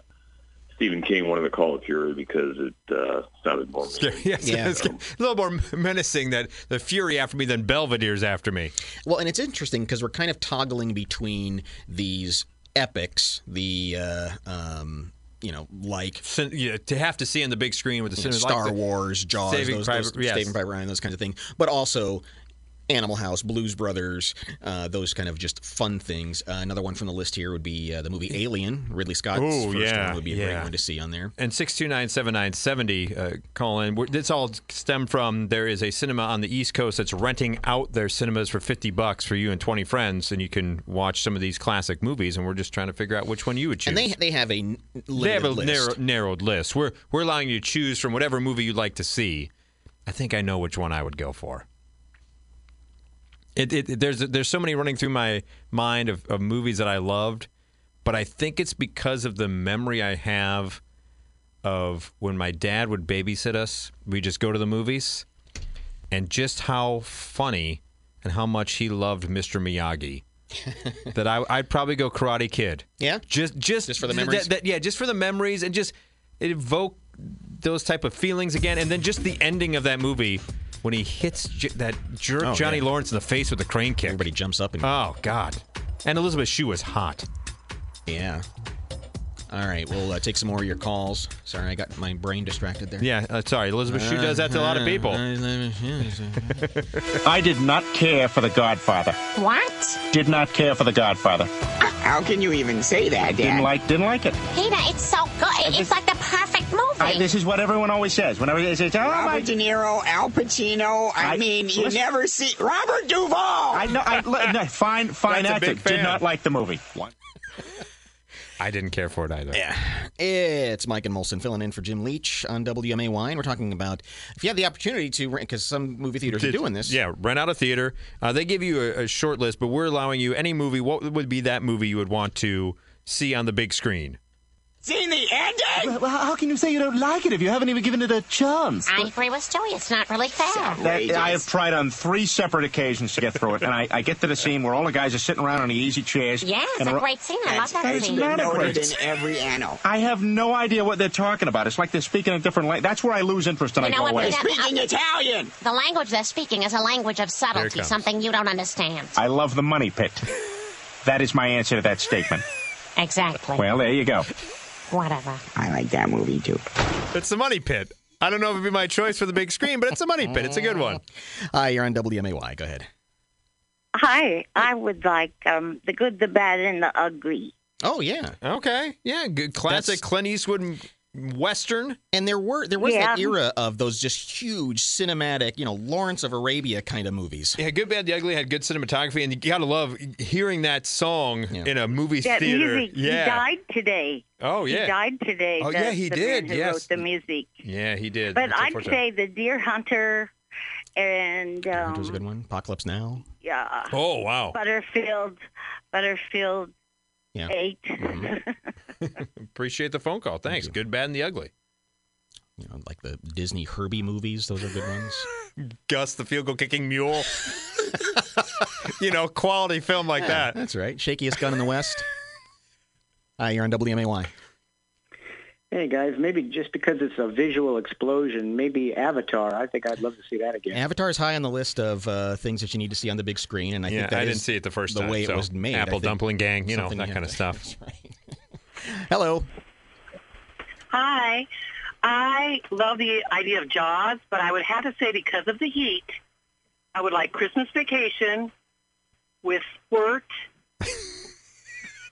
Stephen King wanted to call it Fury because it uh, sounded more. mean. Yes, Yeah. it's a little more menacing that the Fury after me than Belvedere's after me. Well, and it's interesting because we're kind of toggling between these epics, the uh, um, you know, like Cin- yeah, to have to see on the big screen with the you know, cinema, Star like the- Wars, Jaws, Saving those, Private- those yes. Saving Private Ryan, those kinds of things, but also Animal House, Blues Brothers, uh, those kind of just fun things. Uh, another one from the list here would be uh, the movie Alien, Ridley Scott's Ooh, first yeah, one would be a great one to see on there. And 629-7970, uh, call in. This all stemmed from there is a cinema on the East Coast that's renting out their cinemas for 50 bucks for you and 20 friends, and you can watch some of these classic movies, and we're just trying to figure out which one you would choose. And they they have a They have a limited narrow, narrowed list. We're, we're allowing you to choose from whatever movie you'd like to see. I think I know which one I would go for. It, it, there's there's so many running through my mind of, of movies that I loved, but I think it's because of the memory I have of when my dad would babysit us. We just go to the movies, and just how funny and how much he loved Mr. Miyagi. that I, I'd probably go Karate Kid. Yeah? just just Just for the th- memories? that- yeah, just for the memories and just evoke those type of feelings again, and then just the ending of that movie when he hits J- that jerk Oh, Johnny yeah. Lawrence in the face with the crane kick. Everybody jumps up and Oh God! And Elizabeth Shue was hot. yeah. All right, we'll uh, take some more of your calls. Sorry, I got my brain distracted there. Yeah, uh, sorry, Elizabeth Shue does that to a lot of people. I did not care for The Godfather. What? Did not care for The Godfather. How can you even say that, Dad? Didn't like, didn't like it. Peter, it's so good. It's like the perfect movie. I, this is what everyone always says. Whenever they say, "Oh Robert my," De Niro, Al Pacino. I, I- mean, you listen- never see Robert Duvall. I know. I, li- no, fine, fine That's a actor. big fan. Did not like the movie. What? I didn't care for it either. Yeah. It's Mike and Molson filling in for Jim Leach on WMAY. And we're talking about if you have the opportunity to, because some movie theaters are doing this. Yeah, rent out a theater. Uh, they give you a, a short list, but we're allowing you any movie. What would be that movie you would want to see on the big screen? Seen the ending? Well, how can you say you don't like it if you haven't even given it a chance? I agree with Stewie. It's not really fair. That, I have tried on three separate occasions to get through it, and I, I get to the scene where all the guys are sitting around on the easy chairs. Yeah, it's a great scene. I love that That is scene. not a Noted great in every annal. I have no idea what they're talking about. It's like they're speaking a different language. That's where I lose interest and You I know go what, away. Peter? Speaking Italian. The language they're speaking is a language of subtlety, something you don't understand. I love the money pit. That is my answer to that statement. Exactly. Well, there you go. Whatever. I like that movie too. It's the Money Pit. I don't know if it'd be my choice for the big screen, but it's the Money Pit. It's a good one. Hi, you're on WMAY. Go ahead. Hi, I would like um, the good, the bad, and the ugly. Oh, yeah. Okay, yeah, good classic That's- Clint Eastwood western. And there were there was that era of those just huge cinematic, you know, Lawrence of Arabia kind of movies. Yeah, Good, Bad, the Ugly had good cinematography, and you gotta love hearing that song Yeah. in a movie That theater. music, yeah. he died today. Oh yeah. He died today. Oh, the, yeah, he did, Man yes. wrote the music. Yeah, he did. But That's I'd say the Deer Hunter and That was a um, good one. Apocalypse Now. yeah, Oh wow! Butterfield, Butterfield Yeah. 8 mm-hmm. Appreciate the phone call. Thanks. Good, bad, and the ugly. You know, like the Disney Herbie movies. Those are good ones. Gus, the field goal kicking mule. you know, quality film like Yeah, that. That's right. Shakiest gun in the West. Hi, you're on WMAY. Hey guys, maybe just because it's a visual explosion, maybe Avatar. I think I'd love to see that again. Avatar is high on the list of uh, things that you need to see on the big screen, and I yeah, think that I didn't see it the first the time. way so it was made. Apple Dumpling Gang, you know, that kind have of to- stuff. Hello. Hi. I love the idea of Jaws, but I would have to say because of the heat, I would like Christmas Vacation with Squirt.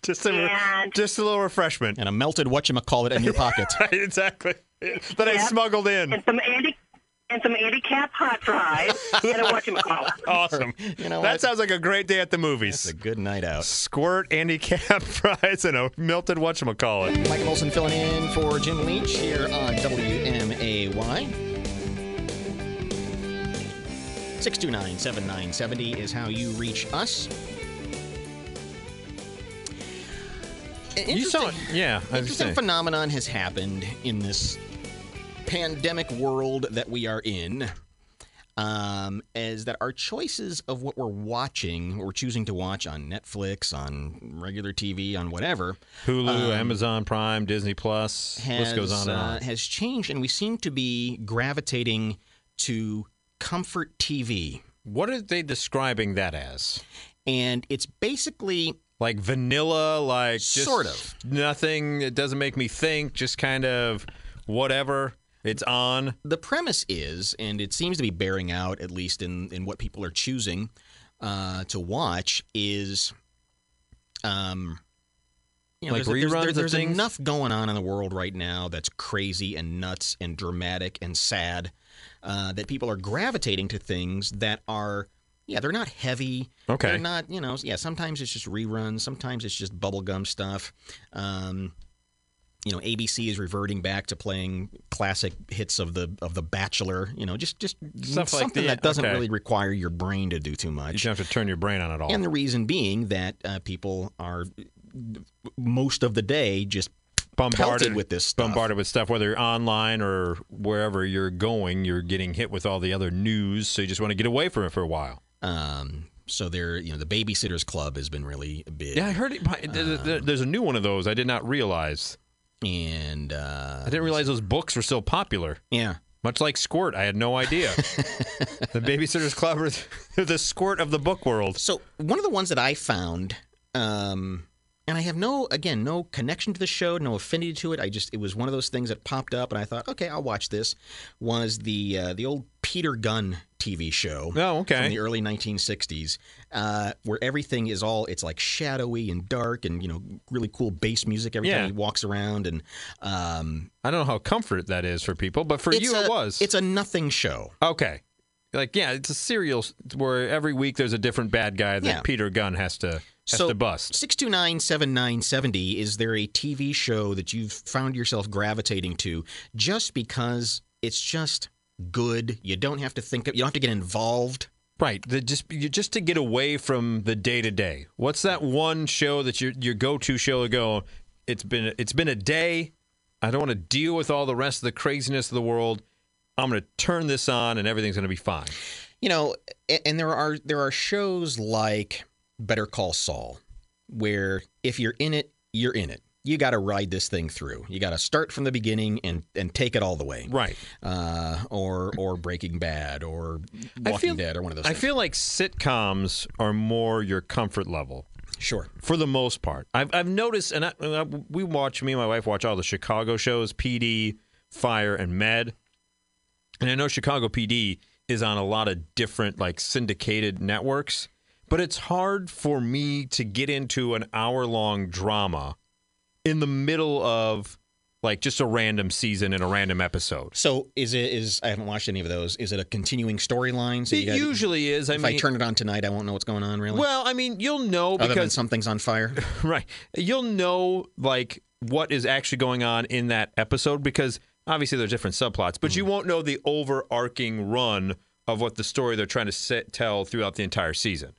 Just a, And- just a little refreshment. And a melted whatchamacallit in your pocket. right, exactly. That I smuggled in. And some Andy and some Andy Capp hot fries and a whatchamacallit. Awesome. You know that what? sounds like a great day at the movies. It's a good night out. Squirt, Andy Capp fries, and a melted whatchamacallit. Mike Molson filling in for Jim Leach here on WMAY. 629 7970 is how you reach us. You saw. Yeah, Interesting phenomenon has happened in this pandemic world that we are in. Um, is that our choices of what we're watching, what we're choosing to watch on Netflix, on regular TV, on whatever, Hulu, um, Amazon Prime, Disney Plus. has list goes on and uh, on. has changed, and we seem to be gravitating to comfort TV. What are they describing that as? And it's basically Like vanilla, like just Sort of. nothing. It doesn't make me think. Just kind of whatever. It's on. the premise is, and it seems to be bearing out, at least in, in what people are choosing uh, to watch, is um, you know, Like there's, there's- reruns there- of there's enough going on in the world right now that's crazy and nuts and dramatic and sad uh, that people are gravitating to things that are. Yeah, they're not heavy. Okay. They're not, you know, yeah, sometimes it's just reruns. Sometimes it's just bubblegum stuff. Um, you know, ABC is reverting back to playing classic hits of the of the Bachelor. You know, just just Stuff like something that, that doesn't okay. really require your brain to do too much. You much. don't have to turn your brain on at all. And the reason being that uh, people are most of the day just bombarded pelted with this stuff. bombarded with stuff, whether you're online or wherever you're going, you're getting hit with all the other news. So you just want to get away from it for a while. Um, so there, you know, the Babysitters Club has been really big. Yeah, I heard it. there- There's a new one of those. I did not realize. and uh, I didn't realize those books were so popular. yeah, Much like Squirt, I had no idea. the Babysitter's Club is the Squirt of the book world. So one of the ones that I found, um, and I have no, again, no connection to the show, no affinity to it. I just, it was one of those things that popped up, and I thought, okay, I'll watch this. Was the uh, the old Peter Gunn TV show? Oh, okay. From the early 1960s, uh, where everything is all, it's like shadowy and dark, and you know, really cool bass music every Yeah. time he walks around, and um, I don't know how comfort that is for people, but for you a, it was. It's a nothing show. okay. Like yeah, it's a serial where every week there's a different bad guy that Yeah. Peter Gunn has to has so to bust. 629-7970 is there a TV show that you've found yourself gravitating to just because it's just good? You don't have to think you don't have to get involved. Right. The, just you, just to get away from the day to day. What's that one show that your your go to show to go? It's been it's been a day. I don't want to deal with all the rest of the craziness of the world. I'm going to turn this on and everything's going to be fine. You know, and there are there are shows like Better Call Saul where if you're in it, you're in it. You got to ride this thing through. You got to start from the beginning and and take it all the way. Right. Uh, or or Breaking Bad or Walking feel, Dead or one of those. I things. feel like sitcoms are more your comfort level. Sure. For the most part, I've I've noticed, and and I- we watch. Me and my wife watch all the Chicago shows, PD, Fire, and Med. And I know Chicago PD is on a lot of different like syndicated networks, but it's hard for me to get into an hour long drama in the middle of like just a random season and a random episode. So is it is I haven't watched any of those. Is it a continuing storyline? So It gotta- usually is. I if mean, I turn it on tonight, I won't know what's going on. Really? Well, I mean, you'll know other than because something's on fire. right. You'll know like what is actually going on in that episode because obviously there's different subplots, but you won't know the overarching run of what the story they're trying to set, tell throughout the entire season.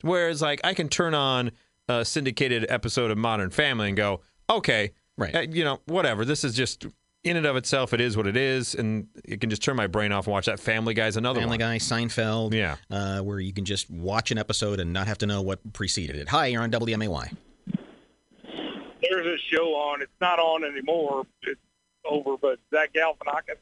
Whereas, like, I can turn on a syndicated episode of Modern Family and go, okay, right, uh, you know, whatever. This is just in and of itself, it is what it is, and it can just turn my brain off and watch that. Family Guy's another one. Family one. Guy, Seinfeld, yeah, uh, where you can just watch an episode and not have to know what preceded it. Hi, you're on WMAY. There's a show on. It's not on anymore. It's over. But Zach Galifianakis.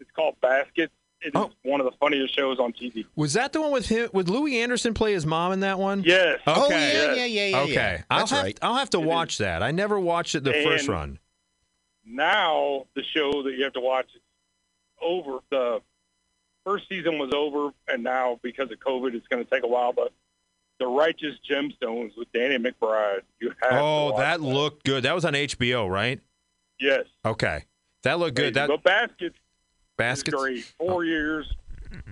It's called Baskets. It is Oh. one of the funniest shows on TV. Was that the one with him? Would Louie Anderson play his mom in that one? Yes. Okay. Oh, yeah, yeah, yeah, yeah, Okay. yeah. I'll That's have, right. I'll have to watch that. I never watched it the first run. Now the show that you have to watch is over. The first season was over, and now because of COVID, it's going to take a while. But the Righteous Gemstones with Danny McBride. You have. to Oh, watch that looked good. That was on HBO, right? Yes. Okay. That looked good. That but Baskets. Baskets? Is great. Four years.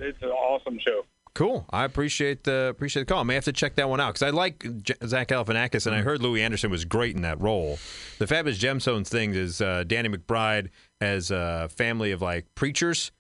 It's an awesome show. Cool. I appreciate the appreciate the call. I may have to check that one out because I like J- Zach Galifianakis, and I heard Louie Anderson was great in that role. The Fabulous Gemstones thing is uh, Danny McBride as a family of like preachers,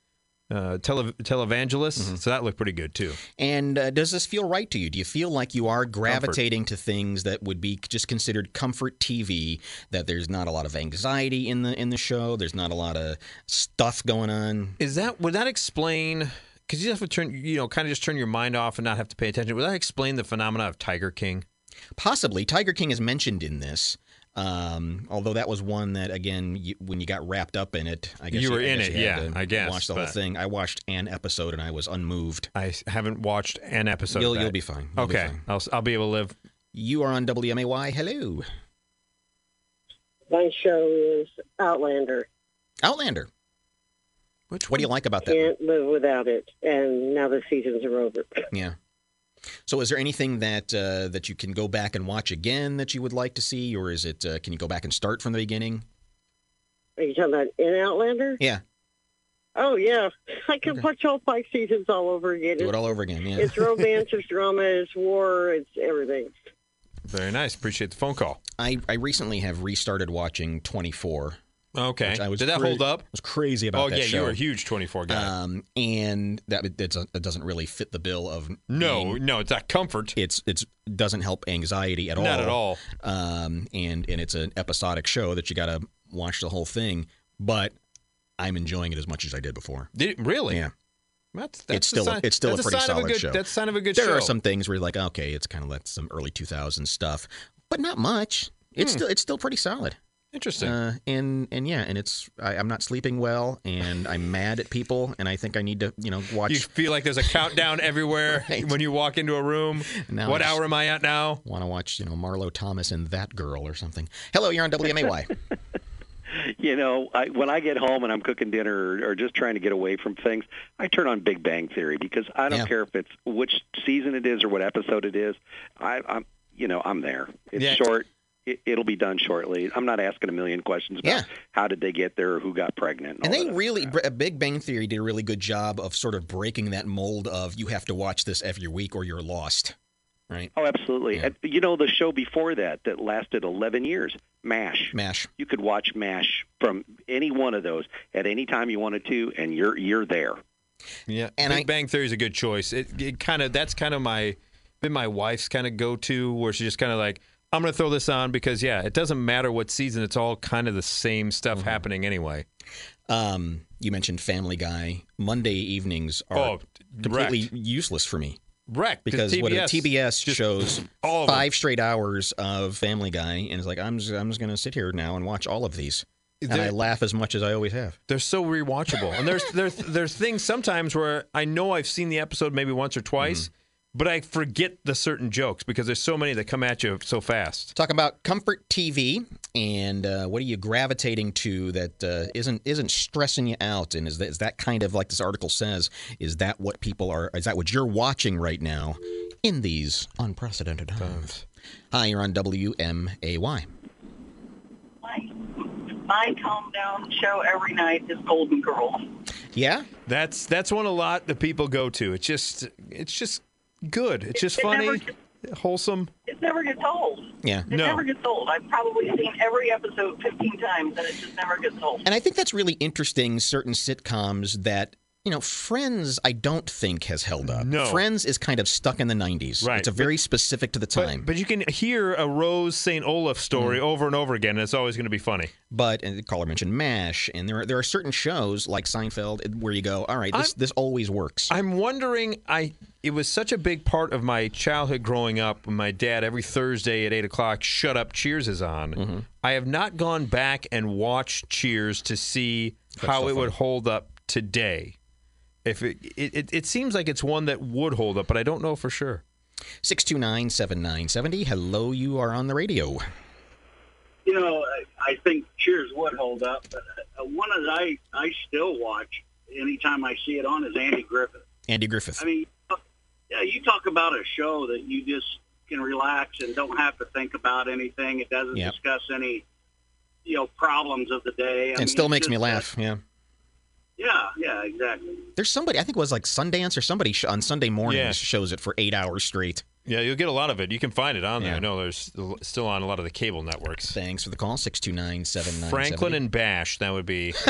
uh, tele- televangelists. So that looked pretty good too. And uh, does this feel right to you? Do you feel like you are gravitating to things that would be just considered comfort TV? That there's not a lot of anxiety in the in the show. There's not a lot of stuff going on. Is that would that explain? Because you have to turn, you know, kind of just turn your mind off and not have to pay attention. Would that explain the phenomena of Tiger King? Possibly. Tiger King is mentioned in this. Um, although that was one that, again, you, when you got wrapped up in it, I guess You were in guess it, yeah, I guess, Watch the whole thing. I watched an episode and I was unmoved. I haven't watched an episode. You'll, you'll be fine. You'll be okay, fine. I'll I'll be able to live. You are on WMAY. Hello, My show is Outlander. Outlander. Which what do you like about that? Can't live without it. And now the seasons are over. Yeah. So, is there anything that uh, that you can go back and watch again that you would like to see, or is it uh, can you go back and start from the beginning? Are you talking about in Outlander? Yeah, Oh yeah, I can watch all five seasons all over again. do it It's, all over again. Yeah. it's romance, it's drama, it's war, it's everything. Very nice. Appreciate the phone call. I, I recently have restarted watching 24. Okay. I was Did that cra- hold up? I was crazy about Oh that yeah, show. you were a huge twenty four guy. Um, and that it's a, it doesn't really fit the bill of no, being- no, it's not comfort. it's it's doesn't help anxiety at all. Not at all. Um, and and it's an episodic show that you got to watch the whole thing. But I'm enjoying it as much as I did before. Did really? Yeah. That's, that's it's still a sign, it's still a pretty solid a good, show. That's sign of a good there show. There are some things where you're like, okay, it's kind of like some early 2000s stuff, but not much. It's Hmm. still it's still pretty solid. Interesting. Uh, and and yeah, and it's I, I'm not sleeping well, and I'm mad at people, and I think I need to you know watch. You feel like there's a countdown everywhere when you walk into a room. Now what I hour am I at now? Want to watch you know Marlo Thomas and that girl or something? Hello, you're on WMAY. You know, I, when I get home and I'm cooking dinner or, or just trying to get away from things, I turn on Big Bang Theory because I don't Yeah. care if it's which season it is or what episode it is. I, I'm, you know, I'm there. It's Yeah. short. It, it'll be done shortly. I'm not asking a million questions about Yeah. how did they get there or who got pregnant. And all they really, Br- Big Bang Theory did a really good job of sort of breaking that mold of you have to watch this every week or you're lost, right? Oh, absolutely. And, you know, the show before that that lasted 11 years, MASH. MASH. You could watch MASH from any one of those at any time you wanted to, and you're you're there. Yeah, And Big I- Bang Theory is a good choice. It, it kind of that's kind of my been my wife's kind of go to where she's just kind of like I'm going to throw this on because yeah, it doesn't matter what season. It's all kind of the same stuff Mm-hmm. happening anyway. Um, you mentioned Family Guy. Monday evenings are Oh, completely useless for me. Wrecked because what TBS TBS shows five straight hours of Family Guy, and it's like I'm just, I'm just going to sit here now and watch all of these, and I laugh as much as I always have. They're so rewatchable, and there's there's there's things sometimes where I know I've seen the episode maybe once or twice, Mm-hmm. But I forget the certain jokes because there's so many that come at you so fast. Talk about comfort TV and uh, what are you gravitating to that uh, isn't isn't stressing you out, and is that, is that kind of like this article says? Is that what people are? Is that what you're watching right now in these unprecedented times? Hi, you're on WMAY. My calm down show every night is Golden Girls. Yeah, that's that's one a lot that people go to. It's just it's just good. It's just It never funny, gets- wholesome. It never gets old. Yeah. It never gets old. I've probably seen every episode 15 times, and it just never gets old. And I think that's really interesting. Certain sitcoms that you know, Friends, I don't think has held up. No. Friends is kind of stuck in the 90s. Right, It's a very specific to the time. But you can hear a Rose St. Olaf story over and over again, and it's always going to be funny. But and the caller mentioned MASH, and there are, there are certain shows like Seinfeld where you go, all right, this, this always works. I'm wondering. I it was such a big part of my childhood growing up. When my dad every Thursday at eight o'clock, "Shut Up, Cheers" is on. Mm-hmm. I have not gone back and watched Cheers to see how so it would hold up today. If it, it it it seems like it's one that would hold up, but I don't know for sure. 629 7970. Hello, you are on the radio. You know, I, I think Cheers would hold up, but uh, one that I I still watch anytime I see it on is Andy Griffith. Andy Griffith. I mean, yeah, you talk about a show that you just can relax and don't have to think about anything. It doesn't Yep. discuss any, you know, problems of the day. I and mean, still makes me just, laugh. Yeah. Yeah, yeah, exactly. There's somebody, I think it was like Sundance or somebody sh- on Sunday mornings Yeah. shows it for eight hours straight. Yeah, you'll get a lot of it. You can find it on there. Yeah. I know there's still on a lot of the cable networks. Thanks for the call. 629 7970. Franklin and Bash. That would be.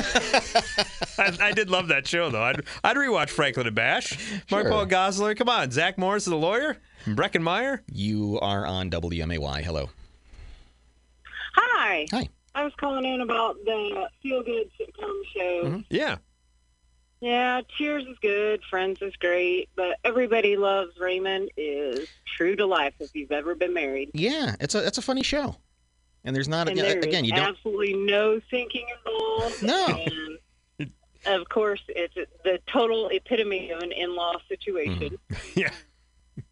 I, I did love that show though. I'd I'd rewatch Franklin and Bash. Mark Sure. Paul Gosselaar. Come on, Zach Morris is the lawyer. Breckin Meyer. You are on WMAY. Hello. Hi. Hi. I was calling in about the feel good sitcom show. Mm-hmm. Yeah. Yeah, Cheers is good, Friends is great, but Everybody Loves Raymond is true to life if you've ever been married. Yeah, it's a it's a funny show. And there's not, And a, there again, you don't. absolutely no thinking involved. No. And of course, it's the total epitome of an in-law situation. Mm-hmm. Yeah.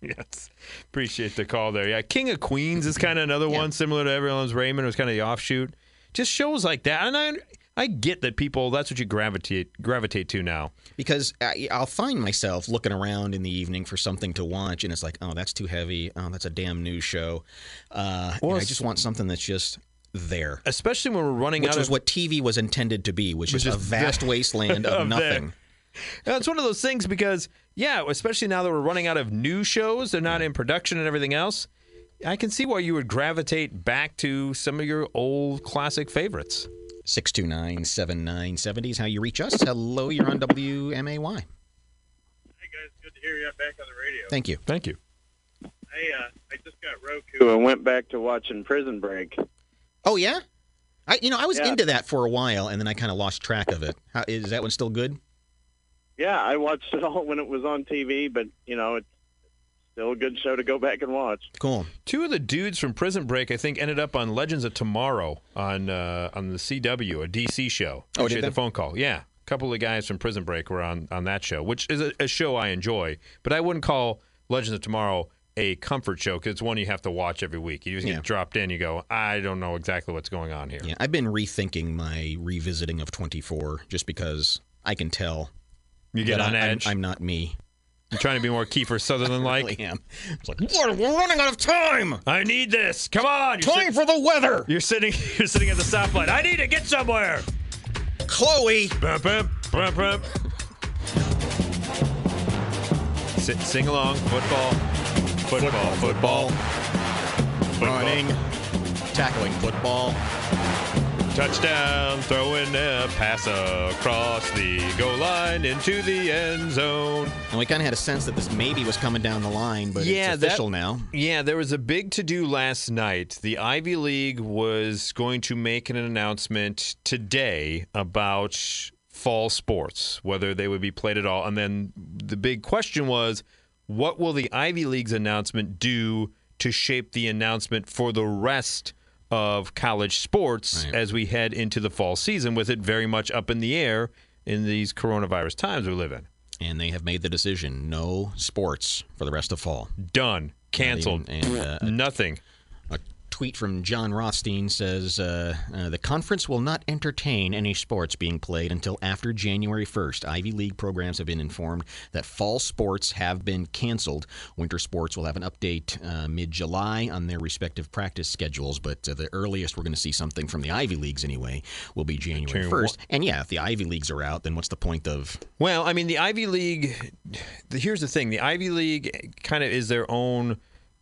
Yes. Appreciate the call there. Yeah. King of Queens is kind of another one similar to Everyone's Raymond. It was kind of the offshoot. Just shows like that. And I I get that people that's what you gravitate gravitate to now. Because I, I'll find myself looking around in the evening for something to watch, and it's like, oh, that's too heavy. Oh, that's a damn news show. Uh, and Well, I just want something that's just there. Especially when we're running which out was of what TV was intended to be, which, Which is a vast the- wasteland of of nothing. Yeah, it's one of those things because, yeah, especially now that we're running out of new shows, they're not in production and everything else. I can see why you would gravitate back to some of your old classic favorites. 629 7970 is how you reach us. Hello, you're on WMAY. Hey, guys. Good to hear you back on the radio. Thank you. Thank you. I uh, I just got Roku and went back to watching Prison Break. Oh, yeah? I, you know, I was Yeah. into that for a while, and then I kind of lost track of it. How, is that one still good? Yeah, I watched it all when it was on TV, but you know it's still a good show to go back and watch. Cool. Two of the dudes from Prison Break, I think, ended up on Legends of Tomorrow on uh, on the CW, a DC show. Oh, did Appreciate they? the phone call. Yeah, a couple of guys from Prison Break were on on that show, which is a, a show I enjoy, but I wouldn't call Legends of Tomorrow a comfort show because it's one you have to watch every week. You just Yeah. get dropped in, you go, I don't know exactly what's going on here. Yeah, I've been rethinking my revisiting of 24 just because I can tell. You get on I- I'm- edge. I'm, not me. Trying to be more Kiefer Sutherland like. I really am. It's like, "What? we're running out of time. I need this. Come on. You're Time for the weather. You're sitting. You're sitting at the stoplight. I need to get somewhere. Chloe. Bump, bump, bump, bump. Sit, sing along. Football. Football. Football. Football. Running. Tackling football. Touchdown. Throwing a pass across the goal line into the end zone. And we kind of had a sense that this maybe was coming down the line, but yeah, it's that- official now. Yeah, there was a big to do last night. The Ivy League was going to make an announcement today about fall sports, whether they would be played at all. And then the big question was what will the Ivy League's announcement do to shape the announcement for the rest of college sports as we head into the fall season, with it very much up in the air in these coronavirus times we live in? And they have made the decision no sports for the rest of fall. Done. Canceled. Even- and, uh, Nothing. Tweet from Jon Rothstein says uh, uh, the conference will not entertain any sports being played until after January 1st. Ivy League programs have been informed that fall sports have been canceled. Winter sports will have an update uh, mid July on their respective practice schedules, but uh, the earliest we're going to see something from the Ivy Leagues anyway will be January January 1st. And yeah, if the Ivy Leagues are out, then what's the point of. Well, I mean, the Ivy League. The, here's the thing: the Ivy League kind of is their own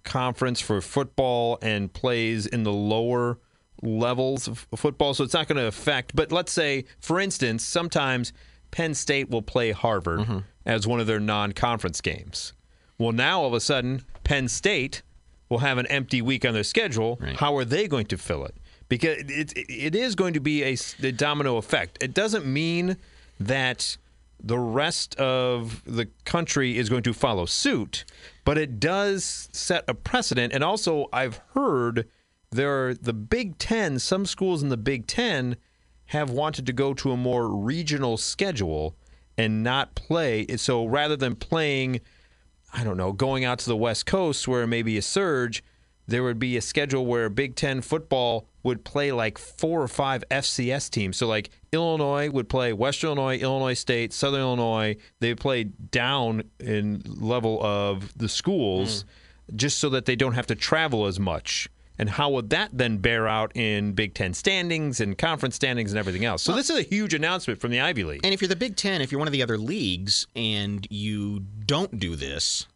conference for football and plays in the lower levels of football, so it's not going to affect. But let's say, for instance, sometimes Penn State will play Harvard Mm-hmm. as one of their non-conference games. Well, now all of a sudden, Penn State will have an empty week on their schedule. How are they going to fill it? Because it, it, it is going to be a domino effect. It doesn't mean that the rest of the country is going to follow suit, but it does set a precedent. And also, I've heard there are the Big Ten, some schools in the Big Ten have wanted to go to a more regional schedule and not play. So rather than playing, I don't know, going out to the West Coast where maybe a surge, there would be a schedule where Big Ten football would play like four or five FCS teams. So like Illinois would play Western Illinois, Illinois State, Southern Illinois. They play down in level of the schools hmm. just so that they don't have to travel as much. And how would that then bear out in Big Ten standings and conference standings and everything else? So this is a huge announcement from the Ivy League. And if you're the Big Ten, if you're one of the other leagues and you don't do this,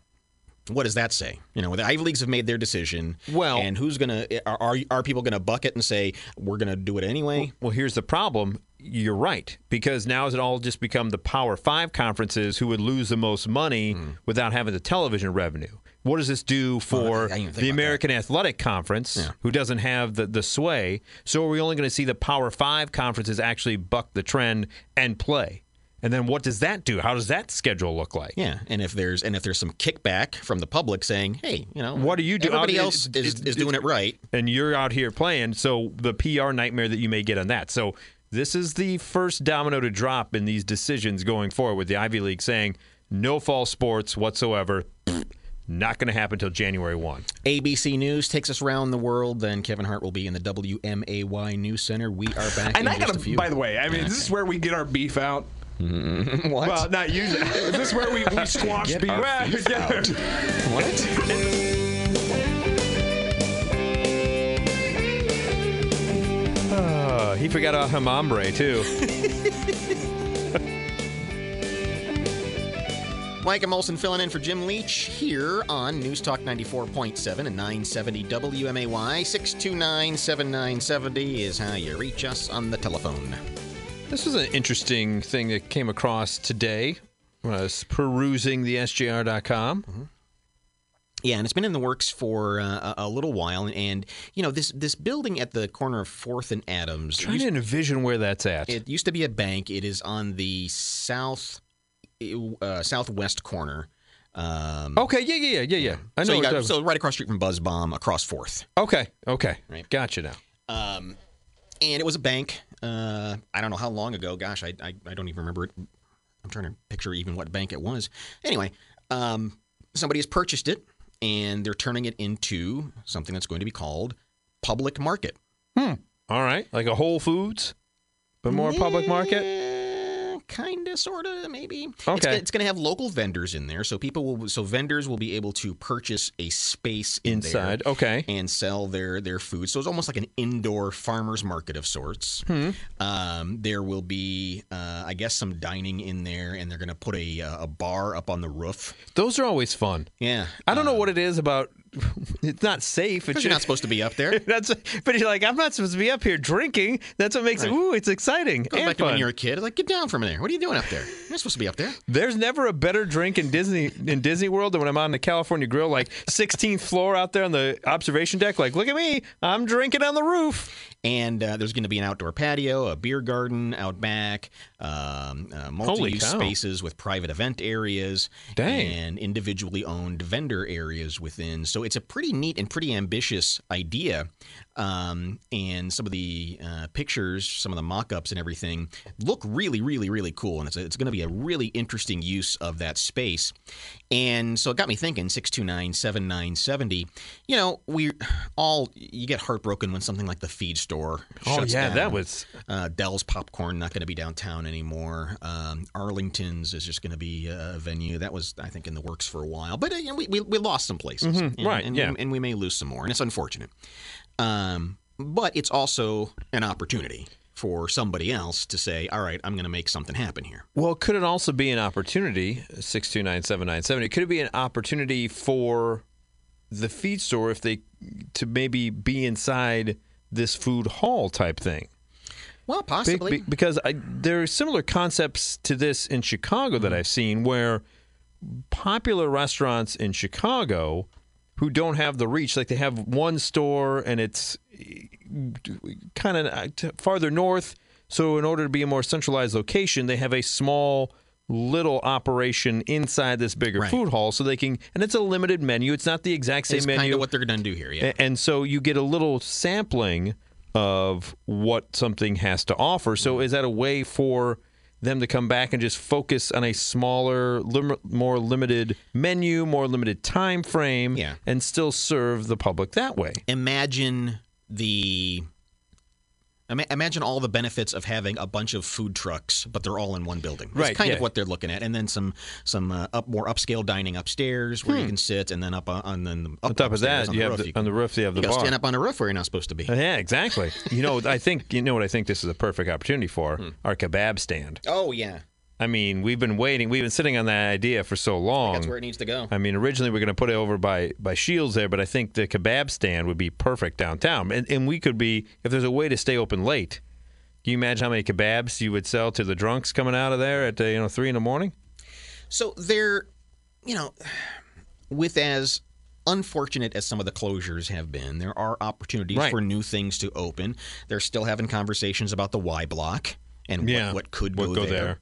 what does that say? You know, the Ivy leagues have made their decision. Well, and who's gonna are are, are people gonna bucket and say we're gonna do it anyway? Well, here's the problem. You're right because now has it all just become the Power Five conferences who would lose the most money Hmm. without having the television revenue. What does this do for I didn't even think the American Athletic Conference, who doesn't have the, the sway? So are we only going to see the Power Five conferences actually buck the trend and play? And then what does that do? How does that schedule look like? Yeah, and if there's and if there's some kickback from the public saying, hey, you know, What do you do? Everybody else it's- is, it's- doing it right. and you're out here playing. So the PR nightmare that you may get on that. So this is the first domino to drop in these decisions going forward with the Ivy League saying no fall sports whatsoever. Not going to happen until January 1. ABC News takes us around the world. Then Kevin Hart will be in the WMAY News Center. We are back. And in I gotta, by the way, I mean, this is where we get our beef out. what? Well, not usually. is this where we, we squash Get beef? our Well, beef yeah. out. What? Uh, he forgot about Hamambre, too. Mike and Molson filling in for Jim Leach here on News Talk 94.7 and 970 WMAY. 629 7970 is how you reach us on the telephone. This is an interesting thing that came across today when I was perusing the SJR.com. Yeah, and it's been in the works for uh, a little while, and you know this this building at the corner of Fourth and Adams. Trying to envision where that's at. It used to be a bank. It is on the south uh, southwest corner. Um, Okay, yeah, yeah, yeah, yeah, yeah. I know. so, you got, so right across the street from Buzz Bomb, across Fourth. Okay, okay. Right. Gotcha now. Um, and it was a bank. Uh, I don't know how long ago. Gosh, I, I I don't even remember it. I'm trying to picture even what bank it was. Anyway, um, somebody has purchased it, and they're turning it into something that's going to be called public market. Hmm. All right. Like a Whole Foods, but more public market? Kind of, sort of, maybe. It's, Okay. it's going to have local vendors in there, so people will, so vendors will be able to purchase a space in Inside, there okay. and sell their their food. So it's almost like an indoor farmers market of sorts. Hmm. Um, there will be, uh, I guess, some dining in there, and they're going to put a uh, a bar up on the roof. Those are always fun. Yeah, I don't know what it is about. It's not safe. It's you're not supposed to be up there. That's but you're like I'm not supposed to be up here drinking. That's what makes it. Ooh, it's exciting and back to when you're a kid. Like, get down from there. What are you doing up there? You're not supposed to be up there. There's never a better drink in Disney in Disney World than when I'm on the California Grill, like 16th floor out there on the observation deck. Like, look at me, I'm drinking on the roof. And uh, there's going to be an outdoor patio, a beer garden out back, um, uh, multi-use spaces with private event areas, Dang. and individually owned vendor areas within. So it's a pretty neat and pretty ambitious idea. Um, and some of the uh, pictures, some of the mock-ups and everything look really, really, really cool. And it's, it's going to be a really interesting use of that space. And so it got me thinking, 629 7970. You know, we all, you get heartbroken when something like the feed store Oh, yeah, down. that was- Uh, Del's Popcorn not going to be downtown anymore. Um, Arlington's is just going to be a venue. That was, I think, in the works for a while. But uh, you know, we, we, we lost some places. Mhm, And- right, And, yeah. and we may lose some more. And it's unfortunate. Um, but it's also an opportunity for somebody else to say, all right, I'm going to make something happen here. Well, could it also be an opportunity? Six two nine seven nine seventy. Could it be an opportunity for the feed store if they to maybe be inside this food hall type thing? Well, possibly. Be- be- because I, there are similar concepts to this in Chicago Mm-hmm. that I've seen where popular restaurants in Chicago who don't have the reach, like they have one store and it's kind of farther north. So, in order to be a more centralized location, they have a small little operation inside this bigger Right. food hall so they can and it's a limited menu it's not the exact same It's menu kind of what they're going to do here. Yeah. And so you get a little sampling of what something has to offer. So is that a way for them to come back and just focus on a smaller, lim- more limited menu, more limited time frame, Yeah. and still serve the public that way? imagine the imagine all the benefits of having a bunch of food trucks but they're all in one building that's Right, kind yeah. of what they're looking at and then some some uh, up more upscale dining upstairs where you Hmm. can sit and then up on, on then up On top of that, on you the have roof, the, can- on the roof you have the you bar. stand up on a roof where you're not supposed to be Uh, Yeah, exactly. you know, I think you know what I think this is a perfect opportunity for Hmm. our kebab stand. oh yeah I mean, we've been waiting, we've been sitting on that idea for so long. that's where it needs to go I mean, originally we are going to put it over by by Shields there, but I think the kebab stand would be perfect downtown, and and we could be if there's a way to stay open late. Can you imagine how many kebabs you would sell to the drunks coming out of there at uh, you know three in the morning? So they're, you know, with as unfortunate as some of the closures have been, there are opportunities Right. for new things to open. They're still having conversations about the Y block and Yeah, what, what could go, go there. there.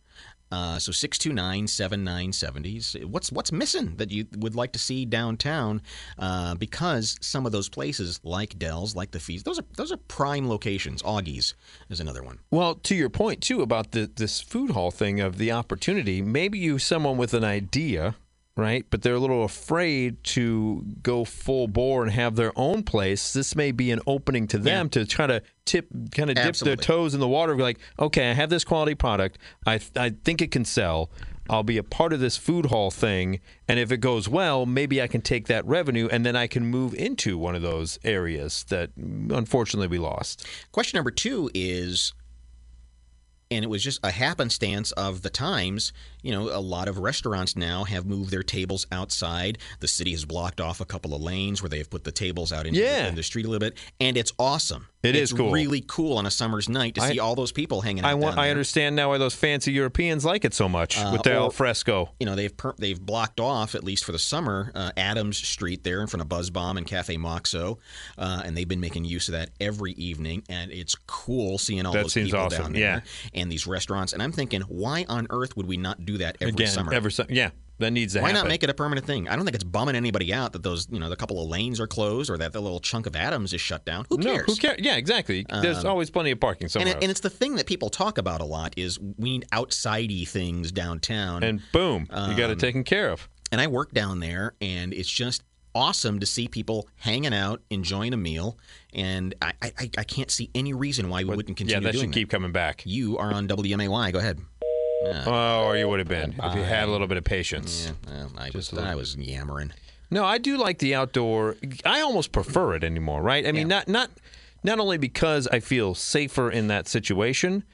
Uh, so 629-7970s. What's what's missing that you would like to see downtown? Uh, because some of those places, like Del's, like the Fees, those are those are prime locations. Augie's is another one. Well, to your point too about the this food hall thing of the opportunity, maybe you someone with an idea, right? But they're a little afraid to go full bore and have their own place. This may be an opening to them to try to tip, kind of dip Absolutely. their toes in the water. Be like, okay, I have this quality product. I I think it can sell. I'll be a part of this food hall thing, and if it goes well, maybe I can take that revenue and then I can move into one of those areas that unfortunately we lost. Question number two is, and it was just a happenstance of the times. You know, a lot of restaurants now have moved their tables outside. The city has blocked off a couple of lanes where they've put the tables out into Yeah. the, in the street a little bit, and it's awesome. It it's is cool. really cool on a summer's night to I- see all those people hanging out. I want. I understand now why those fancy Europeans like it so much Uh, with their al fresco. You know, they've per- they've blocked off at least for the summer uh, Adams Street there in front of Buzz Bomb and Cafe Moxo, uh, and they've been making use of that every evening, and it's cool seeing all That those people awesome, down there yeah. and these restaurants. And I'm thinking, why on earth would we not do that every Again, summer? every su- yeah, that needs to Why happen. not make it a permanent thing? I don't think it's bumming anybody out that those, you know, the couple of lanes are closed or that the little chunk of Adams is shut down. Who No, cares? who cares? Yeah, exactly. There's Um, always plenty of parking And, it, and it's the thing that people talk about a lot is we need outsidey things downtown. and boom, you got it Um, taken care of. and I work down there, and it's just awesome to see people hanging out, enjoying a meal, and I, I, I can't see any reason why we wouldn't continue. Yeah, that should keep coming back. You are on WMAY. Go ahead. Yeah. Oh, or you would have been if you had a little bit of patience. Yeah, well, I, Just was, I was yammering. No, I do like the outdoor. I almost prefer it anymore, right? I mean, not not not only because I feel safer in that situation,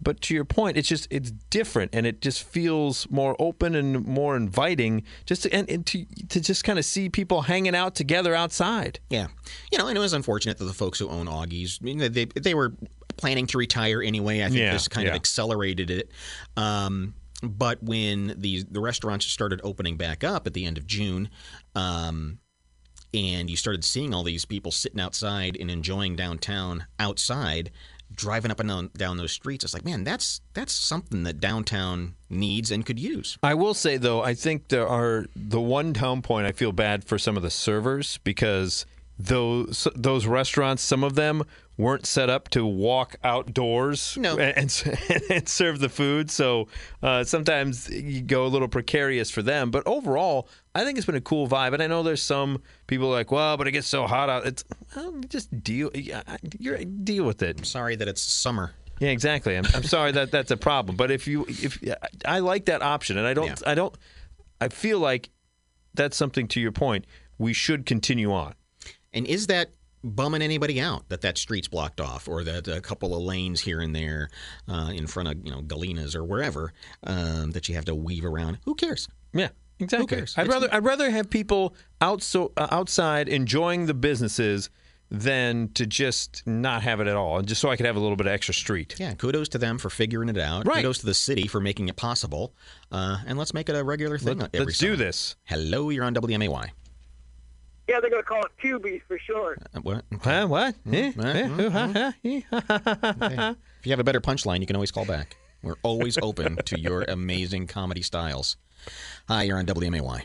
but to your point, it's just it's different and it just feels more open and more inviting. Just to, and, and to to just kind of see people hanging out together outside. Yeah, you know, and it was unfortunate that the folks who own Augie's, I mean, they they were planning to retire anyway. I think Yeah, this kind yeah. of accelerated it. Um, but when the the restaurants started opening back up at the end of June, um, and you started seeing all these people sitting outside and enjoying downtown outside, driving up and down, down those streets, it's like, man, that's that's something that downtown needs and could use. I will say though, I think there are the one down point. I feel bad for some of the servers because those those restaurants, some of them weren't set up to walk outdoors No. and, and, and serve the food. So uh, sometimes you go a little precarious for them. But overall, I think it's been a cool vibe. And I know there's some people like, well, but it gets so hot out. It's well, just deal. yeah, You're deal with it. Sorry that it's summer. Yeah, exactly. I'm, I'm sorry that that's a problem, but if you if I like that option, and I don't I don't I feel like that's something to your point. We should continue on. And is that bumming anybody out that that street's blocked off or that a couple of lanes here and there uh, in front of you know Galena's or wherever um, that you have to weave around? Who cares? Yeah, exactly. Who cares? I'd It's- rather I'd rather have people out so, uh, outside enjoying the businesses than to just not have it at all, and just so I could have a little bit of extra street. Yeah, kudos to them for figuring it out. Right. Kudos to the city for making it possible. Uh, and let's make it a regular thing. Let- every let's do this. Hello, you're on WMAY. Yeah, they're going to call it QB for short. Uh, what? Huh? What? Eh? Mm, Eh? mm, mm, eh, ha, ha, ha. If you have a better punchline, you can always call back. We're always open to your amazing comedy styles. Hi, you're on WMAY.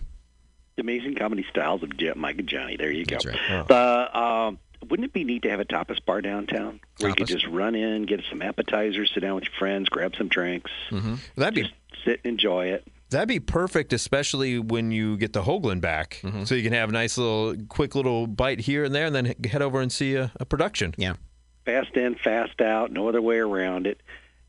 Amazing comedy styles of Je- Mike and Johnny. There you go. That's right. The um, wouldn't it be neat to have a tapas bar downtown where you could just run in, get some appetizers, sit down with your friends, grab some drinks, Mm-hmm. That'd be sit and enjoy it. That'd be perfect, especially when you get the Hoogland back, Mm-hmm. so you can have a nice little, quick little bite here and there, and then head over and see a, a production. Yeah. Fast in, fast out, no other way around it.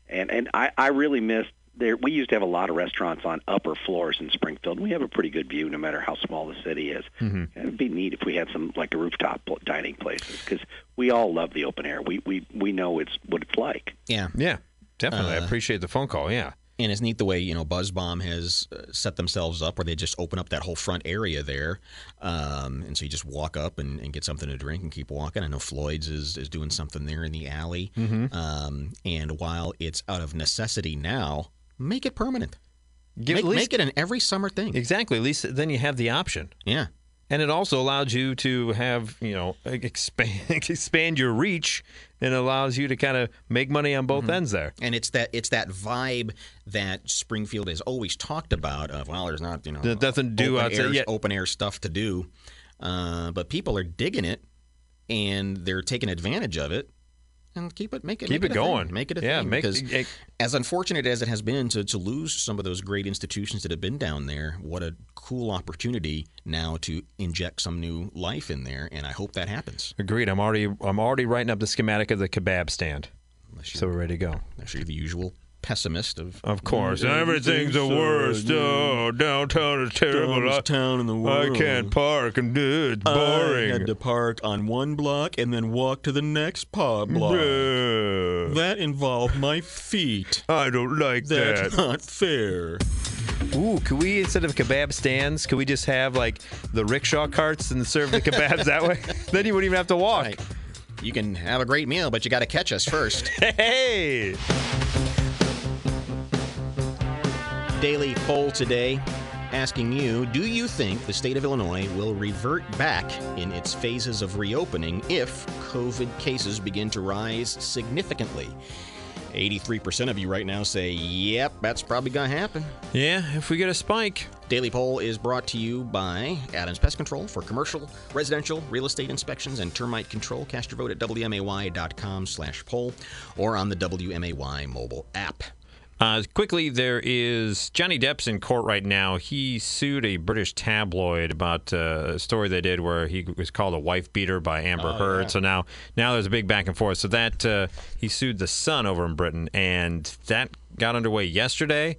And and I, I really miss there. We used to have a lot of restaurants on upper floors in Springfield. We have a pretty good view, no matter how small the city is. Mm-hmm. It'd be neat if we had some like a rooftop dining places because we all love the open air. We we we know it's what it's like. Yeah. Yeah, definitely. I Uh, appreciate the phone call. Yeah. And it's neat the way you know Buzz Bomb has uh, set themselves up, where they just open up that whole front area there, um, and so you just walk up and, and get something to drink and keep walking. I know Floyd's is, is doing something there in the alley, Mhm. um, and while it's out of necessity now, make it permanent. Give- make, least- make it an every summer thing. Exactly. At least then you have the option. Yeah. And it also allows you to have, you know, expand expand your reach and allows you to kind of make money on both ends there. And it's that it's that vibe that Springfield has always talked about. Of well, there's not you know There's nothing to do open outside air, yet. open air stuff to do, uh, but people are digging it, and they're taking advantage of it. And keep it, make it, Keep make it a thing. going. Make it a Yeah, thing. make- because eh, as unfortunate as it has been to, to lose some of those great institutions that have been down there, what a cool opportunity now to inject some new life in there, and I hope that happens. Agreed. I'm already I'm already writing up the schematic of the kebab stand. So we're ready to go. You're the usual pessimist of Of course, Mm, everything's the so, worst. yeah. Oh, downtown is terrible. Dumbest I, town in the world. I can't park and do it's I boring. had to park on one block and then walk to the next pub block. Yeah. That involved my feet. I don't like That's that. That's not fair. Ooh, could we instead of kebab stands, could we just have like the rickshaw carts and serve the kebabs that way? Then you wouldn't even have to walk. Right. You can have a great meal, but you got to catch us first. Hey. Daily poll today asking you Do you think the state of Illinois will revert back in its phases of reopening if COVID cases begin to rise significantly? 83% of you right now say, Yep, that's probably going to happen. Yeah, if we get a spike. Daily Poll is brought to you by Adams Pest Control for commercial, residential, real estate inspections, and termite control. Cast your vote at WMAY.com slash poll or on the WMAY mobile app. Uh, quickly, there is Johnny Depp's in court right now. He sued a British tabloid about uh, a story they did where he was called a wife beater by Amber Oh, Heard. yeah. So now, now there's a big back and forth. So that uh, he sued the Sun over in Britain, and that got underway yesterday.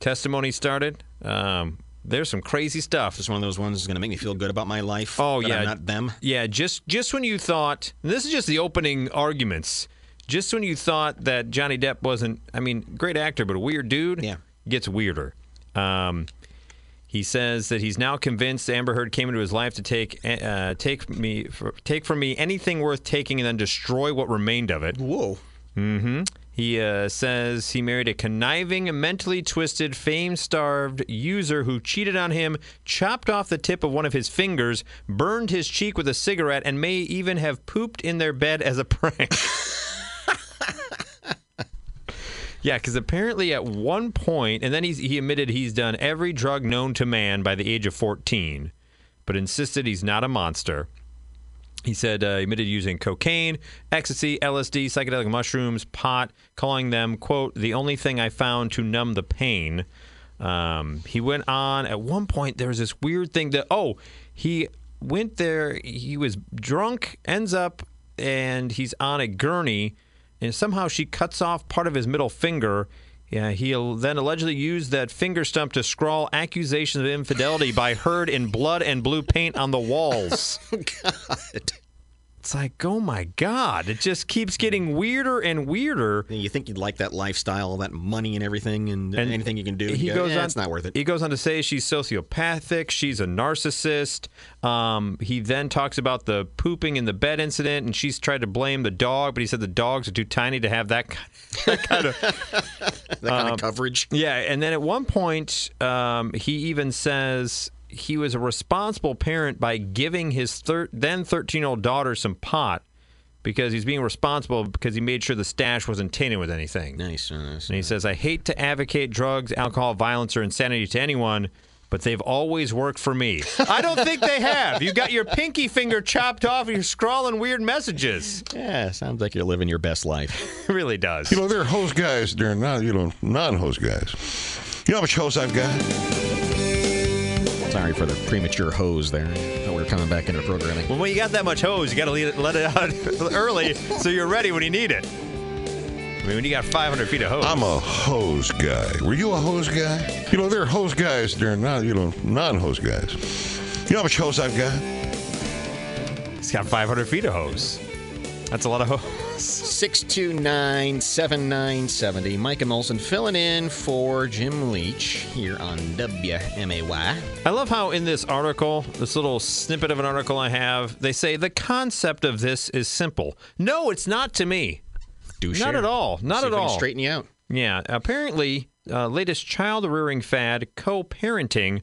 Testimony started. Um, there's some crazy stuff. Just one of those ones that's going to make me feel good about my life. Oh yeah, I'm not them. Yeah, just just when you thought this is just the opening arguments. Just when you thought that Johnny Depp wasn't, I mean, great actor, but a weird dude. Yeah, gets weirder. Um, he says that he's now convinced Amber Heard came into his life to take uh, take me take from me anything worth taking and then destroy what remained of it. Whoa. Mm-hmm. He uh, says he married a conniving, mentally twisted, fame-starved user who cheated on him, chopped off the tip of one of his fingers, burned his cheek with a cigarette, and may even have pooped in their bed as a prank. Yeah, because apparently at one point, and then he's, he admitted he's done every drug known to man by the age of 14, but insisted he's not a monster. He said uh, he admitted using cocaine, ecstasy, LSD, psychedelic mushrooms, pot, calling them, quote, the only thing I found to numb the pain. Um, he went on, at one point, there was this weird thing that, oh, he went there, he was drunk, ends up, and he's on a gurney, and somehow she cuts off part of his middle finger. Yeah, he then allegedly used that finger stump to scrawl accusations of infidelity by Heard in blood and blue paint on the walls. oh, God. It's like, oh my God. It just keeps getting weirder and weirder. You think you'd like that lifestyle, all that money and everything, and, anything you can do. He go, goes "Eh, on. It's not worth it. He goes on to say she's sociopathic. She's a narcissist. Um, he then talks about the pooping in the bed incident, and she's tried to blame the dog, but he said the dogs are too tiny to have that, ki- that kind of that kind um, of coverage. Yeah, and then at one point, um, he even says he was a responsible parent by giving his thir- then 13 year old daughter some pot because he's being responsible because he made sure the stash wasn't tainted with anything. Nice. nice and he says, I hate to advocate drugs, alcohol, violence, or insanity to anyone. But they've always worked for me. I don't think they have. You got your pinky finger chopped off and you're scrawling weird messages. Yeah, sounds like you're living your best life. It really does. You know, there are hose guys, They're not, you know, non-hose guys. You know how much hose I've got? Sorry for the premature hose there. Thought we were coming back into programming. Well, when you got that much hose, you got to let it, let it out early so you're ready when you need it. I mean, when you got 500 feet of hose. I'm a hose guy. Were you a hose guy? You know, there are hose guys, there are not, you know, non-hose guys. You know how much hose I've got? He's got 500 feet of hose. That's a lot of hose. 629 7970. Mike and Molson filling in for Jim Leach here on WMAY. I love how in this article, this little snippet of an article I have, they say the concept of this is simple. No, it's not to me. Do not at all. Not See at if we can all. straighten you out. Yeah, apparently, uh, latest child rearing fad, co-parenting,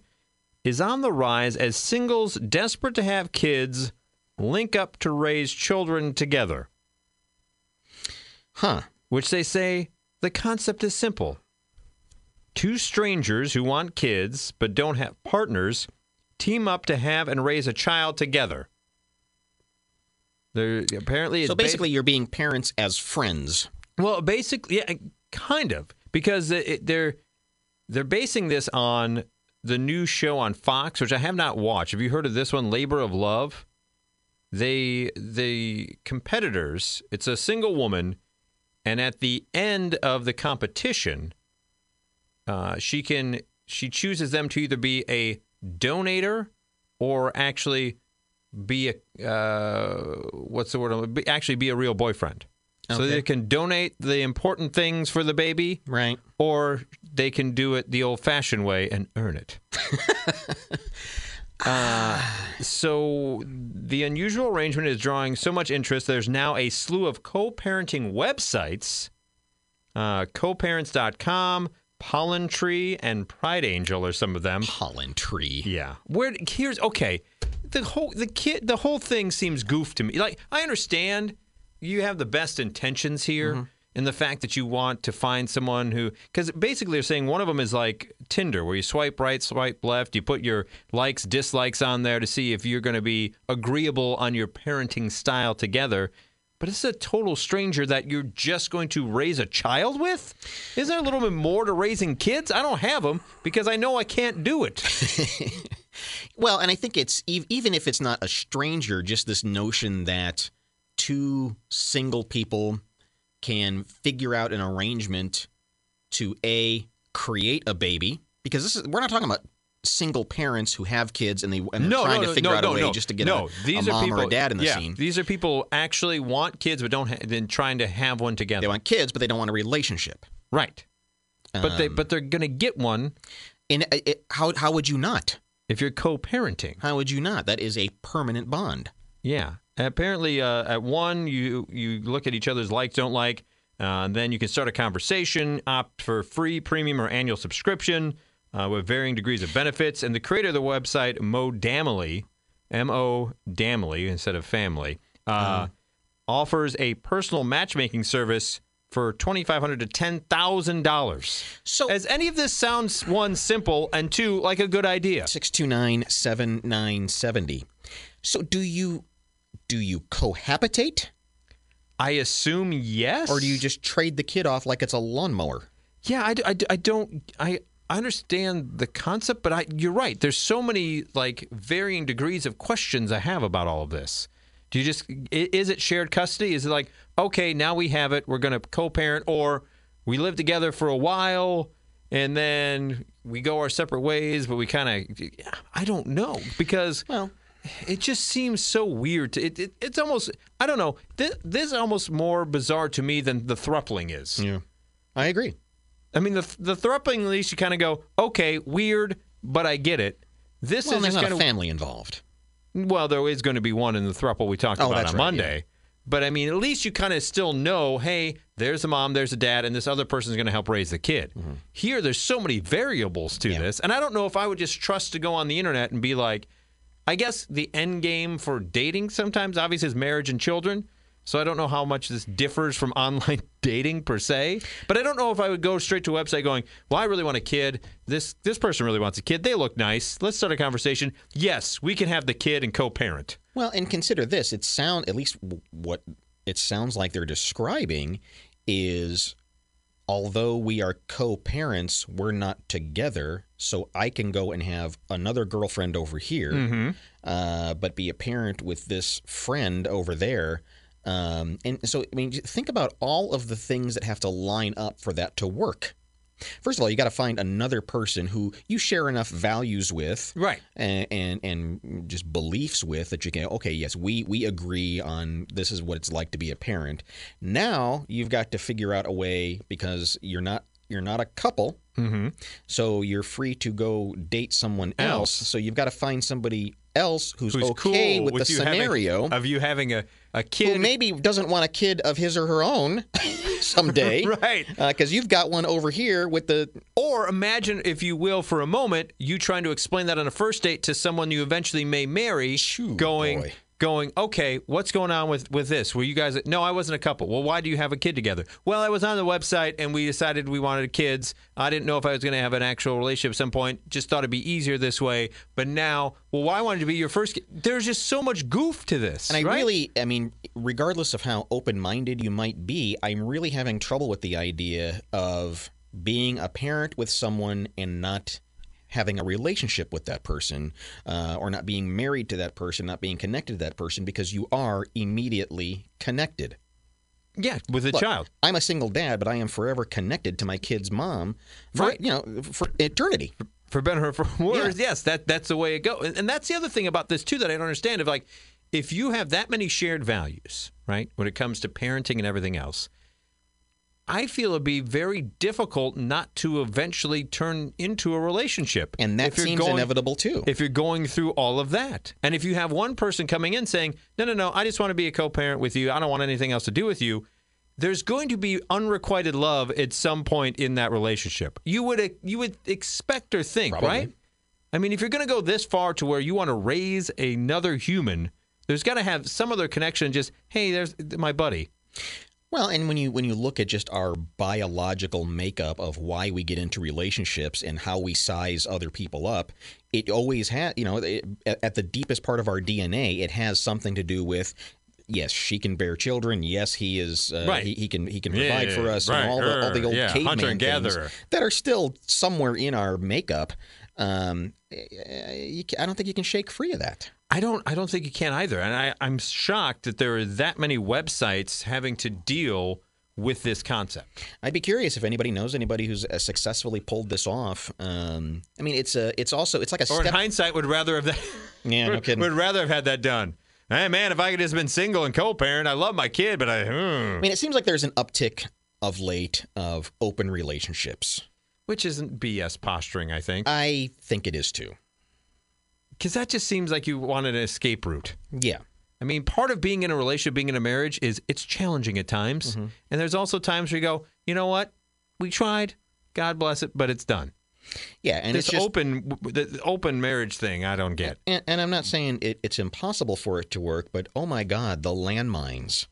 is on the rise as singles desperate to have kids link up to raise children together. Huh. Which they say the concept is simple. Two strangers who want kids but don't have partners team up to have and raise a child together. They're apparently So it's ba- basically, you're being parents as friends. well, basically, yeah, kind of, because it, it- they're they're basing this on the new show on Fox, which I have not watched. Have you heard of this one, Labor of Love? They the competitors. It's a single woman, and at the end of the competition, uh, she can she chooses them to either be a donator or actually be a uh, what's the word? Be- Actually, be a real boyfriend. So they can donate the important things for the baby, right? Or they can do it the old-fashioned way and earn it. uh, so the unusual arrangement is drawing so much interest. There's now a slew of co-parenting websites. Uh, coparents.com, Pollen Tree, and Pride Angel are some of them. Pollen Tree. Yeah. Where here's okay. The whole the kid the whole thing seems goof to me. Like I understand you have the best intentions here in the fact that you want to find someone who because basically they're saying one of them is like Tinder where you swipe right, swipe left, you put your likes, dislikes on there to see if you're going to be agreeable on your parenting style together. But it's a total stranger that you're just going to raise a child with? Isn't there a little bit more to raising kids? I don't have them because I know I can't do it. Well, and I think it's even if it's not a stranger, just this notion that two single people can figure out an arrangement to a create a baby because this is we're not talking about single parents who have kids and they and they're no, trying no, to figure no, out a way just to get no, a, these a are mom people, or a dad in the yeah, scene. These are people actually want kids but don't ha- then trying to have one together. They want kids, but they don't want a relationship. Right. But they Um, but they're going to get one. And it, it- how how would you not? If you're co-parenting, how would you not? That is a permanent bond. Yeah. Apparently, uh, at one, you you look at each other's likes, don't like, uh, then you can start a conversation, opt for free, premium, or annual subscription uh, with varying degrees of benefits. And the creator of the website, Mo Damley, M O Damley instead of family, uh, offers a personal matchmaking service for twenty five hundred to ten thousand dollars. So, as any of this sounds one simple and two like a good idea. Six two nine seven nine seventy. So do you do you cohabitate? I assume yes. Or do you just trade the kid off like it's a lawnmower? Yeah, I I don't I I understand the concept, but I you're right. There's so many like varying degrees of questions I have about all of this. Do you just is it shared custody? Is it like okay, now we have it, we're going to co-parent, or we live together for a while and then we go our separate ways, but we kind of I don't know because well it just seems so weird. To, it, it it's almost I don't know. This, this is almost more bizarre to me than the thruppling is. Yeah, I agree. I mean, the the thrupling at least you kind of go, okay, weird, but I get it. This Well, is there's just not kind a of family involved. Well, there is going to be one in the thruple we talked Oh, about on right, Monday. But I mean, at least you kind of still know, hey, there's a mom, there's a dad, and this other person's going to help raise the kid. Mm-hmm. Here, there's so many variables to this, and I don't know if I would just trust to go on the internet and be like, I guess the end game for dating sometimes, obviously, is marriage and children. So I don't know how much this differs from online dating per se, but I don't know if I would go straight to a website going, "Well, I really want a kid. This this person really wants a kid. They look nice. Let's start a conversation. Yes, we can have the kid and co-parent." Well, and consider this: it sound at least what it sounds like they're describing is, although we are co-parents, we're not together. So I can go and have another girlfriend over here, Mhm. uh, but be a parent with this friend over there. Um, and so, I mean, think about all of the things that have to line up for that to work. First of all, you got to find another person who you share enough values with, right, and, and and just beliefs with that you can. Okay, yes, we we agree on this is what it's like to be a parent. Now you've got to figure out a way because you're not you're not a couple, Mm-hmm. so you're free to go date someone else. Else. So you've got to find somebody else who's, Who's okay cool with, with the you having- scenario of you having a a kid who maybe doesn't want a kid of his or her own someday, right? Uh, because you've got one over here with the Or imagine, if you will, for a moment, you trying to explain that on a first date to someone you eventually may marry, going, going, okay, what's going on with with this? Were you guys? No, I wasn't a couple. Well, why do you have a kid together? Well, I was on the website and we decided we wanted kids. I didn't know if I was going to have an actual relationship at some point. Just thought it'd be easier this way. But now, well, why wanted to be your first? Kid? There's just so much goof to this. And I right? really, I mean, regardless of how open minded you might be, I'm really having trouble with the idea of being a parent with someone and not having a relationship with that person uh, or not being married to that person, not being connected to that person because you are immediately connected. Yeah, with a Look, child. I'm a single dad, but I am forever connected to my kid's mom for, Right. you know, for eternity. for better or for worse. Yes, that that's the way it goes. And, and that's the other thing about this too that I don't understand. If like if you have that many shared values, right, when it comes to parenting and everything else, I feel it'd be very difficult not to eventually turn into a relationship. And that seems inevitable too. If you're going through all of that. And if you have one person coming in saying, "No, no, no, I just want to be a co-parent with you. I don't want anything else to do with you." There's going to be unrequited love at some point in that relationship. You would you would expect or think, Probably. right? I mean, if you're going to go this far to where you want to raise another human, there's got to have some other connection. Just hey, there's my buddy. Well, and when you when you look at just our biological makeup of why we get into relationships and how we size other people up, it always has, you know, it, at the deepest part of our DNA, it has something to do with. Yes, she can bear children. Yes, he is. Uh, Right. he, he can he can Yeah, provide for us. right, and all the all the old yeah, caveman things that are still somewhere in our makeup. Um, you, I don't think you can shake free of that. I don't. I don't think you can either. And I, I'm shocked that there are that many websites having to deal with this concept. I'd be curious if anybody knows anybody who's uh, successfully pulled this off. Um, I mean, it's a, it's also, it's like a Or in hindsight, would rather have that. Yeah, no kidding. would rather have had that done. Hey man, if I could just been single and co-parent, I love my kid, but I. hmm. I mean, it seems like there's an uptick of late of open relationships. Which isn't BS posturing, I think. I think it is too. Because that just seems like you wanted an escape route. Yeah. I mean, part of being in a relationship, being in a marriage, is it's challenging at times. Mm-hmm. And there's also times where you go, you know what? We tried. God bless it, but it's done. Yeah, and this it's just, open, the open marriage thing, I don't get. and, and I'm not saying it, it's impossible for it to work, but oh my God, the landmines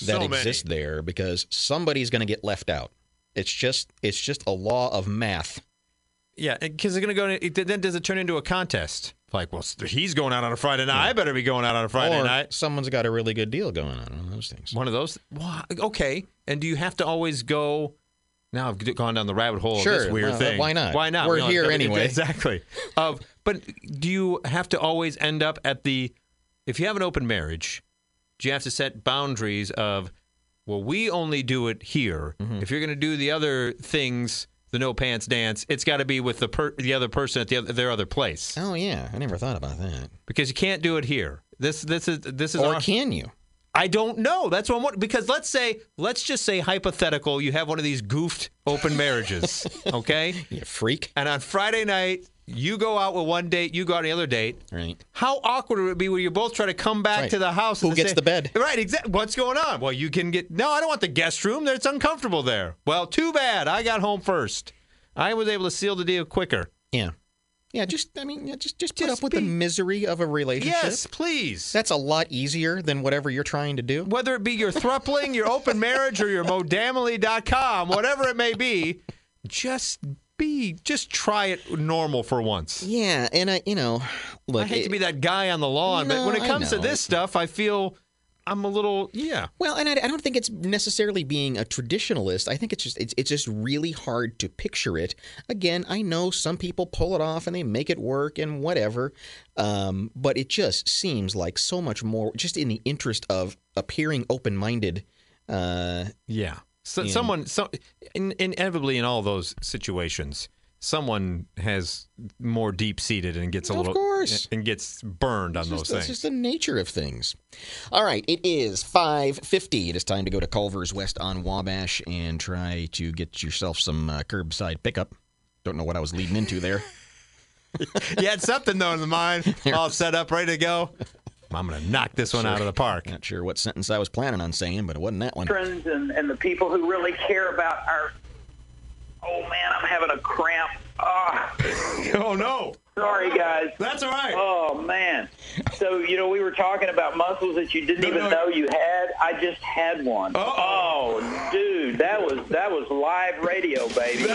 that So exist there because somebody's going to get left out. It's just, it's just a law of math. Yeah, because they're going to go. it- Then does it turn into a contest? Like, well, he's going out on a Friday night. I better be going out on a Friday or night. someone's got a really good deal going on. One of those things. One of those. Wha- Okay. And do you have to always go? Now I've gone down the rabbit hole of Sure, this weird well, thing. why not? Why not? We're We here anyway. Exactly. Of, but do you have to always end up at the? If you have an open marriage, do you have to set boundaries of? Well, we only do it here. Mm-hmm. If you're going to do the other things, the no pants dance, it's got to be with the per- the other person at the other, their other place. Oh yeah, I never thought about that. Because you can't do it here. This this is this is Or our- can you? I don't know. That's what I'm wondering. Because let's say, let's just say hypothetical, you have one of these goofed open marriages, okay? You freak. And on Friday night, you go out with one date, you go on the other date. Right. How awkward would it be when you both try to come back Right. to the house? Who and gets the bed? Right. Exactly. What's going on? Well, you can get. No, I don't want the guest room. It's uncomfortable there. Well, too bad. I got home first. I was able to seal the deal quicker. Yeah. Yeah, just I mean, just just put up with the misery of a relationship. Yes, please. That's a lot easier than whatever you're trying to do. Whether it be your thrupling, your open marriage, or your modamily.com, whatever it may be, just be, just try it normal for once. Yeah, and I, you know, look, I hate it- to be that guy on the lawn, but when it comes to this stuff, I feel I'm a little, yeah. Well, and I, I don't think it's necessarily being a traditionalist. I think it's just it's, it's just really hard to picture it. Again, I know some people pull it off and they make it work and whatever, um, but it just seems like so much more, just in the interest of appearing open-minded. Uh, Yeah. So. Someone, so, in, inevitably in all those situations, someone has more deep seated and gets a Of little, course. and gets burned on It's those just, things. just the nature of things. All right, it is 5.50. It is time to go to Culver's West on Wabash and try to get yourself some uh, curbside pickup. Don't know what I was leading into there. you had something though in the mind, all set up, ready to go. I'm going to knock this one out of the park. Not sure what sentence I was planning on saying, but it wasn't that one. Friends and, and the people who really care about our. Oh man, I'm having a cramp. Ah. oh no. Sorry guys. That's all right. Oh man. So you know we were talking about muscles that you didn't even know you had. I just had one. Oh dude, that was that was live radio, baby.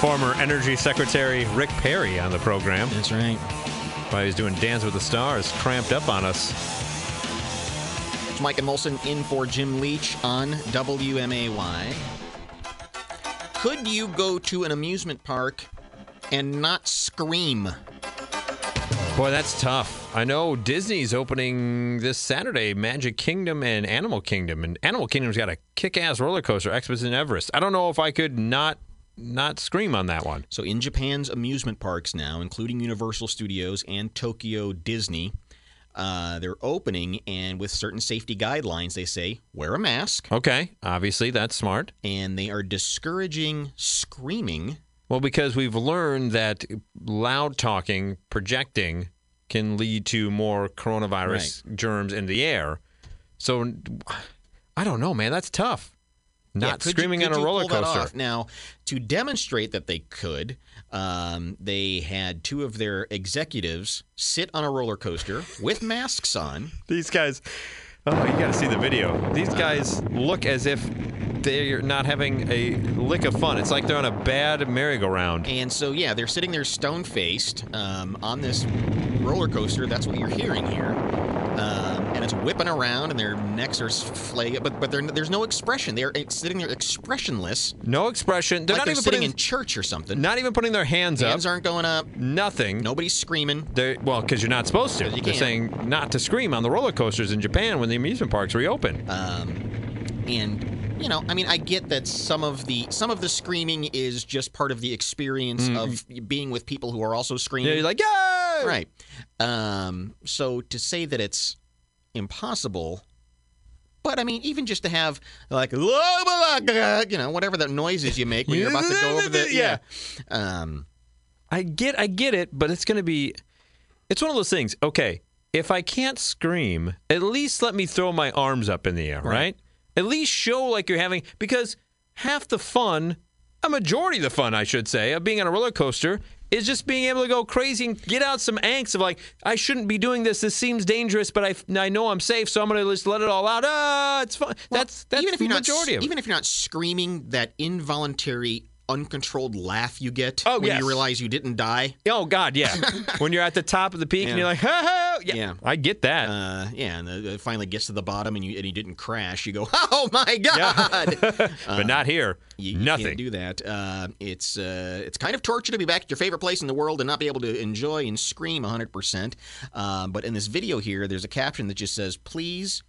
Former Energy Secretary Rick Perry on the program. That's right. While he's doing Dance with the Stars, cramped up on us. It's Mike and Molson in for Jim Leach on WMAY. Could you go to an amusement park and not scream? Boy, that's tough. I know Disney's opening this Saturday Magic Kingdom and Animal Kingdom, and Animal Kingdom's got a kick-ass roller coaster, Expedition Everest. I don't know if I could not not scream on that one. So, in Japan's amusement parks now, including Universal Studios and Tokyo Disney, uh, they're opening, and with certain safety guidelines, they say wear a mask. Okay, obviously that's smart. And they are discouraging screaming. Well, because we've learned that loud talking, projecting, can lead to more coronavirus germs in the air. So, I don't know, man. That's tough. Not Yeah, could you- screaming could on a roller coaster. Now, to demonstrate that they could, um, they had two of their executives sit on a roller coaster with masks on. These guys, oh, you got to see the video. These guys look as if they're not having a lick of fun. It's like they're on a bad merry-go-round. And so, yeah, they're sitting there stone faced um, on this roller coaster. That's what you're hearing here. Whipping around, and their necks are flaying, but but there's no expression. They're sitting there expressionless. No expression. They're like not they're even sitting putting in church or something. Not even putting their hands, Hands up. aren't going up. Nothing. Nobody's screaming. They're, well, because you're not supposed to. you They're can't. saying not to scream on the roller coasters in Japan when the amusement parks reopen. Um, and you know, I mean, I get that some of the some of the screaming is just part of the experience Mm. of being with people who are also screaming. Yeah, you're like, yay! Right. Um, so to say that it's impossible, but I mean, even just to have like, you know, whatever the noises you make when you're about to go over the Yeah. Um, I get, I get it, but it's going to be, it's one of those things. Okay, if I can't scream, at least let me throw my arms up in the air, right? At least show like you're having, because half the fun, a majority of the fun, I should say, of being on a roller coaster is just being able to go crazy and get out some angst of like, I shouldn't be doing this. This seems dangerous, but I, I know I'm safe, so I'm going to just let it all out. Ah, it's fun. that's that's even if the you're majority not, of it. even if you're not screaming, that involuntary, uncontrolled laugh you get Oh, when yes. you realize you didn't die. Oh God, yeah. when you're at the top of the peak and you're like, ha ha, yeah, Yeah. I get that. Uh, yeah, and the, it finally gets to the bottom, and you and you didn't crash. You go, oh my god! but not here. You, you Nothing. can't do that. Uh, it's uh, it's kind of torture to be back at your favorite place in the world and not be able to enjoy and scream 100%. Um, but in this video here, there's a caption that just says, "Please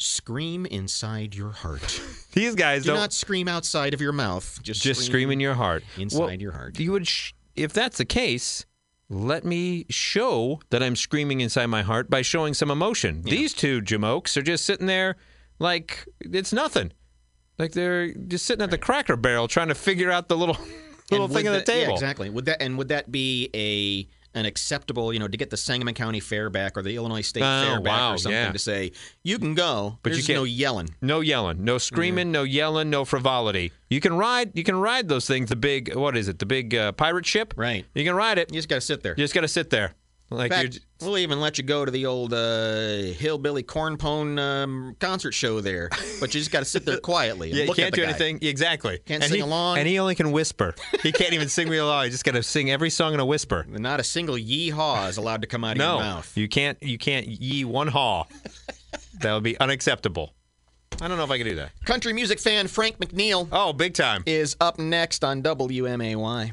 scream inside your heart." These guys Do not scream outside of your mouth. Just just scream in your heart. inside Well, your heart. You would, sh- if that's the case, let me show that I'm screaming inside my heart by showing some emotion. These two jamokes are just sitting there like it's nothing. Like they're just sitting at the cracker barrel trying to figure out the little little thing on the table. Yeah, exactly. Would that and would that be a an acceptable, you know, to get the Sangamon County Fair back or the Illinois State Oh, Fair back wow, or something yeah. to say you can go, But you There's can't- no yelling. No yelling, no screaming, no yelling, no frivolity. You can ride, you can ride those things. The big, what is it? The big uh, pirate ship. Right. You can ride it. You just got to sit there. You just got to sit there. Like fact, we'll even let you go to the old uh, hillbilly cornpone um, concert show there, but you just got to sit there quietly. And yeah, you can't do guy. anything. Exactly. Can't and sing he, along. and he only can whisper. He can't even sing real loud. He's just got to sing every song in a whisper. And Not a single yee-haw is allowed to come out of no, your mouth. you can't. You can't yee one haw. that would be unacceptable. I don't know if I can do that. Country music fan Frank McNeil Oh, big time. is up next on WMAY.